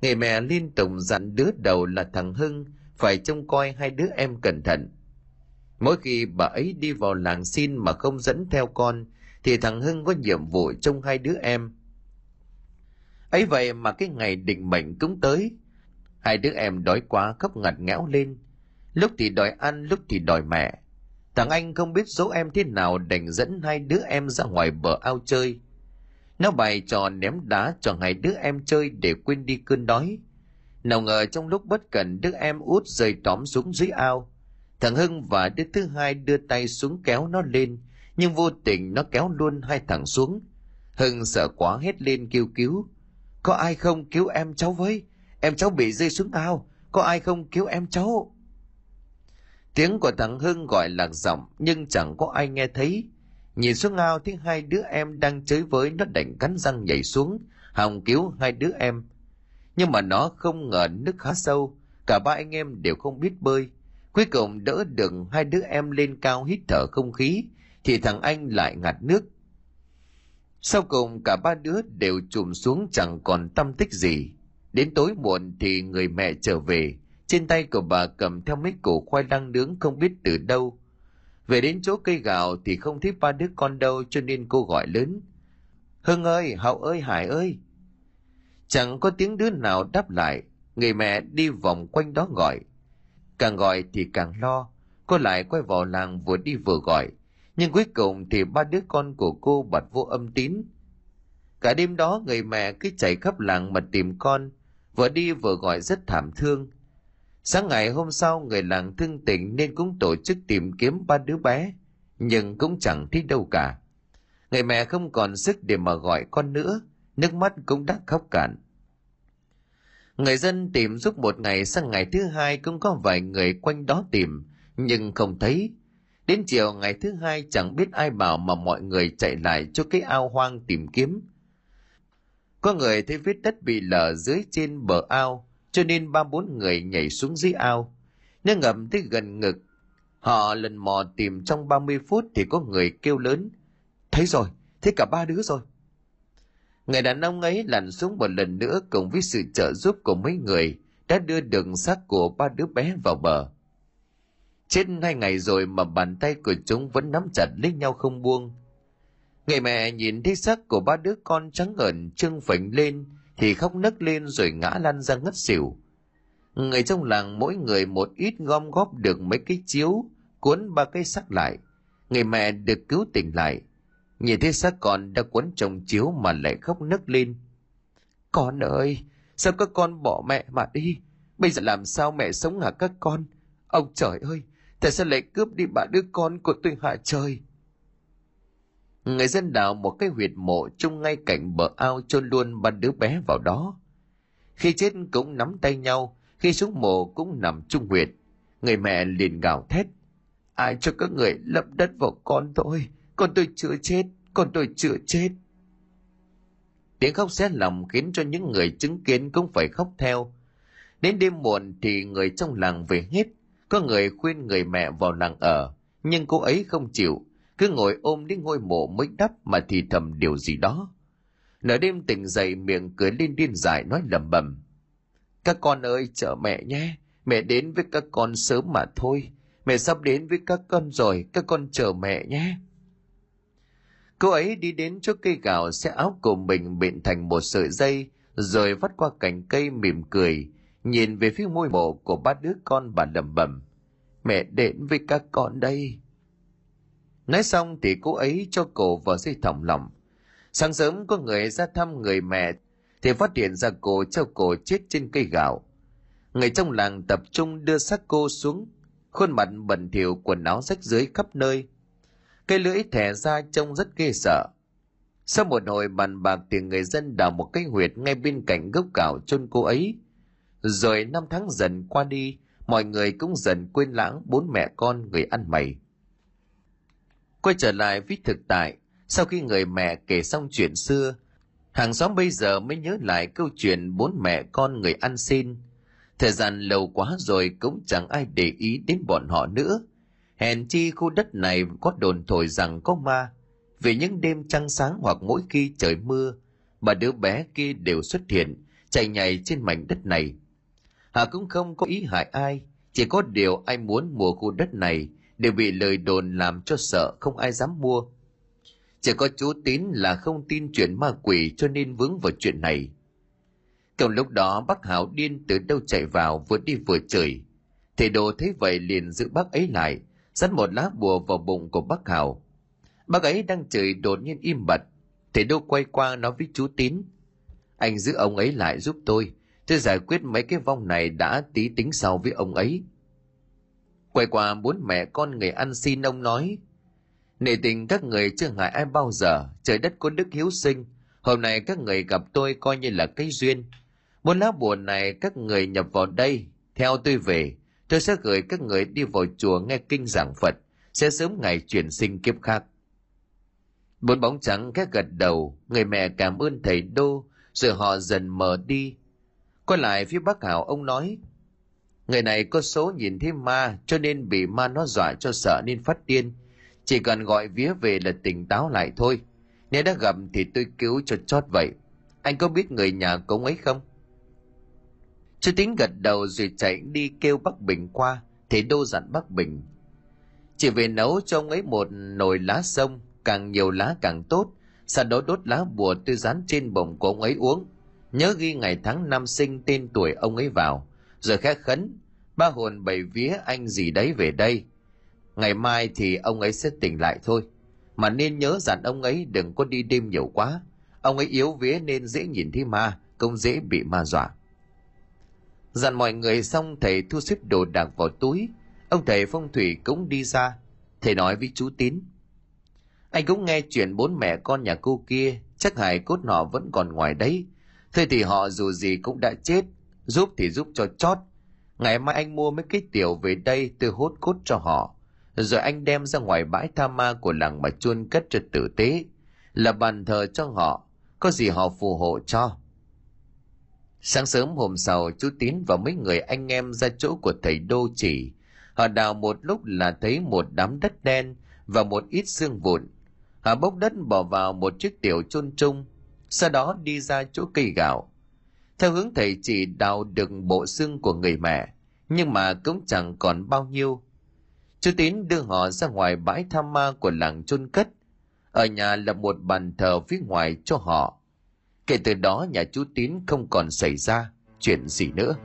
Người mẹ liên tục dặn đứa đầu là thằng Hưng phải trông coi hai đứa em cẩn thận. Mỗi khi bà ấy đi vào làng xin mà không dẫn theo con, thì thằng Hưng có nhiệm vụ trông hai đứa em. ấy vậy mà cái ngày định mệnh cũng tới. Hai đứa em đói quá khóc ngặt ngẽo lên, lúc thì đòi ăn lúc thì đòi mẹ thằng anh không biết dỗ em thế nào đành dẫn hai đứa em ra ngoài bờ ao chơi nó bày trò ném đá cho hai đứa em chơi để quên đi cơn đói nào ngờ trong lúc bất cẩn đứa em út rơi tóm xuống dưới ao Thằng Hưng và đứa thứ hai đưa tay xuống kéo nó lên, nhưng vô tình nó kéo luôn hai thằng xuống. Hưng sợ quá hét lên kêu cứu. Có ai không cứu em cháu với? Em cháu bị rơi xuống ao. Có ai không cứu em cháu? Tiếng của thằng Hưng gọi lạc giọng nhưng chẳng có ai nghe thấy. Nhìn xuống ao thấy hai đứa em đang chơi với nó đành cắn răng nhảy xuống, hòng cứu hai đứa em. Nhưng mà nó không ngờ nước khá sâu, cả ba anh em đều không biết bơi. Cuối cùng đỡ được hai đứa em lên cao hít thở không khí, thì thằng anh lại ngạt nước. Sau cùng cả ba đứa đều chùm xuống chẳng còn tâm tích gì. Đến tối muộn thì người mẹ trở về, trên tay của bà cầm theo mấy củ khoai lang nướng không biết từ đâu. Về đến chỗ cây gạo thì không thấy ba đứa con đâu cho nên cô gọi lớn. Hưng ơi, Hậu ơi, Hải ơi. Chẳng có tiếng đứa nào đáp lại, người mẹ đi vòng quanh đó gọi. Càng gọi thì càng lo, cô lại quay vào làng vừa đi vừa gọi. Nhưng cuối cùng thì ba đứa con của cô bật vô âm tín. Cả đêm đó người mẹ cứ chạy khắp làng mà tìm con, vừa đi vừa gọi rất thảm thương. Sáng ngày hôm sau người làng thương tình nên cũng tổ chức tìm kiếm ba đứa bé, nhưng cũng chẳng thấy đâu cả. Người mẹ không còn sức để mà gọi con nữa, nước mắt cũng đã khóc cạn. Người dân tìm giúp một ngày sang ngày thứ hai cũng có vài người quanh đó tìm, nhưng không thấy. Đến chiều ngày thứ hai chẳng biết ai bảo mà mọi người chạy lại cho cái ao hoang tìm kiếm. Có người thấy vết đất bị lở dưới trên bờ ao, cho nên ba bốn người nhảy xuống dưới ao. nước ngầm tới gần ngực, họ lần mò tìm trong 30 phút thì có người kêu lớn. Thấy rồi, thấy cả ba đứa rồi. Người đàn ông ấy lặn xuống một lần nữa cùng với sự trợ giúp của mấy người đã đưa đường xác của ba đứa bé vào bờ. Chết hai ngày rồi mà bàn tay của chúng vẫn nắm chặt lấy nhau không buông. Người mẹ nhìn thấy xác của ba đứa con trắng ngợn trưng phình lên thì khóc nấc lên rồi ngã lăn ra ngất xỉu. Người trong làng mỗi người một ít gom góp được mấy cái chiếu, cuốn ba cái xác lại. Người mẹ được cứu tỉnh lại. Nhìn thấy xác con đã cuốn trong chiếu mà lại khóc nấc lên. Con ơi, sao các con bỏ mẹ mà đi? Bây giờ làm sao mẹ sống hả các con? Ông trời ơi, tại sao lại cướp đi bà đứa con của tôi hả trời? Người dân đào một cái huyệt mộ chung ngay cạnh bờ ao chôn luôn ba đứa bé vào đó. Khi chết cũng nắm tay nhau, khi xuống mộ cũng nằm chung huyệt. Người mẹ liền gào thét. Ai cho các người lập đất vào con tôi? Con tôi chưa chết, con tôi chưa chết. Tiếng khóc xé lòng khiến cho những người chứng kiến cũng phải khóc theo. Đến đêm muộn thì người trong làng về hết. Có người khuyên người mẹ vào làng ở, nhưng cô ấy không chịu, cứ ngồi ôm đến ngôi mộ mới đắp mà thì thầm điều gì đó. Nửa đêm tỉnh dậy miệng cười lên điên dại nói lầm bầm. Các con ơi chờ mẹ nhé, mẹ đến với các con sớm mà thôi. Mẹ sắp đến với các con rồi, các con chờ mẹ nhé. Cô ấy đi đến chỗ cây gạo xe áo của mình bện thành một sợi dây, rồi vắt qua cành cây mỉm cười, nhìn về phía môi mộ của ba đứa con bà lầm bầm. Mẹ đến với các con đây. Nói xong thì cô ấy cho cổ vào dây thòng lòng. Sáng sớm có người ra thăm người mẹ thì phát hiện ra cô treo cổ chết trên cây gạo. Người trong làng tập trung đưa xác cô xuống, khuôn mặt bẩn thỉu quần áo rách dưới khắp nơi. Cây lưỡi thẻ ra trông rất ghê sợ. Sau một hồi bàn bạc thì người dân đào một cái huyệt ngay bên cạnh gốc gạo chôn cô ấy. Rồi năm tháng dần qua đi, mọi người cũng dần quên lãng bốn mẹ con người ăn mày. Quay trở lại với thực tại, sau khi người mẹ kể xong chuyện xưa, hàng xóm bây giờ mới nhớ lại câu chuyện bốn mẹ con người ăn xin. Thời gian lâu quá rồi cũng chẳng ai để ý đến bọn họ nữa. Hèn chi khu đất này có đồn thổi rằng có ma. Vì những đêm trăng sáng hoặc mỗi khi trời mưa, bà đứa bé kia đều xuất hiện, chạy nhảy trên mảnh đất này. Hà cũng không có ý hại ai, chỉ có điều ai muốn mua khu đất này đều bị lời đồn làm cho sợ không ai dám mua. Chỉ có chú Tín là không tin chuyện ma quỷ cho nên vướng vào chuyện này. trong lúc đó bác Hảo điên từ đâu chạy vào vừa đi vừa chửi. Thầy đồ thấy vậy liền giữ bác ấy lại, dắt một lá bùa vào bụng của bác Hảo. Bác ấy đang chửi đột nhiên im bặt. Thầy đô quay qua nói với chú Tín. Anh giữ ông ấy lại giúp tôi. Tôi giải quyết mấy cái vong này đã tí tính sau với ông ấy quay qua bốn mẹ con người ăn xin ông nói. Nể tình các người chưa ngại ai bao giờ, trời đất có đức hiếu sinh. Hôm nay các người gặp tôi coi như là cái duyên. Muốn lá bùa này các người nhập vào đây, theo tôi về, tôi sẽ gửi các người đi vào chùa nghe kinh giảng phật, sẽ sớm ngày chuyển sinh kiếp khác. Bốn bóng trắng khẽ gật đầu, người mẹ cảm ơn thầy đô, rồi họ dần mở đi. Quay lại phía bác hảo, ông nói người này có số nhìn thấy ma, cho nên bị ma nó dọa cho sợ nên phát điên. Chỉ cần gọi vía về là tỉnh táo lại thôi. Nếu đã gặp thì tôi cứu cho chót vậy. Anh có biết người nhà của ông ấy không? Chú tính gật đầu rồi chạy đi kêu bác bình qua thì đô dặn bác bình. Chỉ về nấu cho ông ấy một nồi lá sông, càng nhiều lá càng tốt. Sau đó đốt lá bùa tôi dán trên bụng của ông ấy uống. Nhớ ghi ngày tháng năm sinh tên tuổi ông ấy vào rồi khẽ khấn, ba hồn bảy vía anh gì đấy về đây? Ngày mai thì ông ấy sẽ tỉnh lại thôi. Mà nên nhớ dặn ông ấy đừng có đi đêm nhiều quá. Ông ấy yếu vía nên dễ nhìn thấy ma, cũng dễ bị ma dọa. Dặn mọi người xong, thầy thu xếp đồ đạc vào túi. Ông thầy phong thủy cũng đi ra. Thầy nói với chú tín, anh cũng nghe chuyện bốn mẹ con nhà cô kia, chắc hải cốt nọ vẫn còn ngoài đấy. Thế thì họ dù gì cũng đã chết giúp thì giúp cho chót. Ngày mai anh mua mấy cái tiểu về đây tôi hốt cốt cho họ. Rồi anh đem ra ngoài bãi tha ma của làng mà chôn cất cho tử tế. Là bàn thờ cho họ. Có gì họ phù hộ cho? Sáng sớm hôm sau, chú tín và mấy người anh em ra chỗ của thầy đô chỉ. Họ đào một lúc là thấy một đám đất đen và một ít xương vụn. Họ bốc đất bỏ vào một chiếc tiểu chôn chung, sau đó đi ra chỗ cây gạo theo hướng thầy chỉ đào được bộ xương của người mẹ, nhưng mà cũng chẳng còn bao nhiêu. Chú tín đưa họ ra ngoài bãi tham ma của làng chôn cất. Ở nhà là một bàn thờ phía ngoài cho họ. Kể từ đó nhà chú tín không còn xảy ra chuyện gì nữa.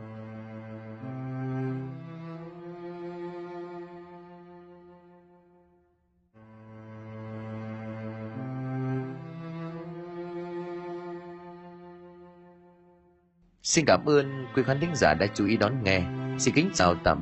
Xin cảm ơn quý khán thính giả đã chú ý đón nghe. Xin kính chào tạm biệt.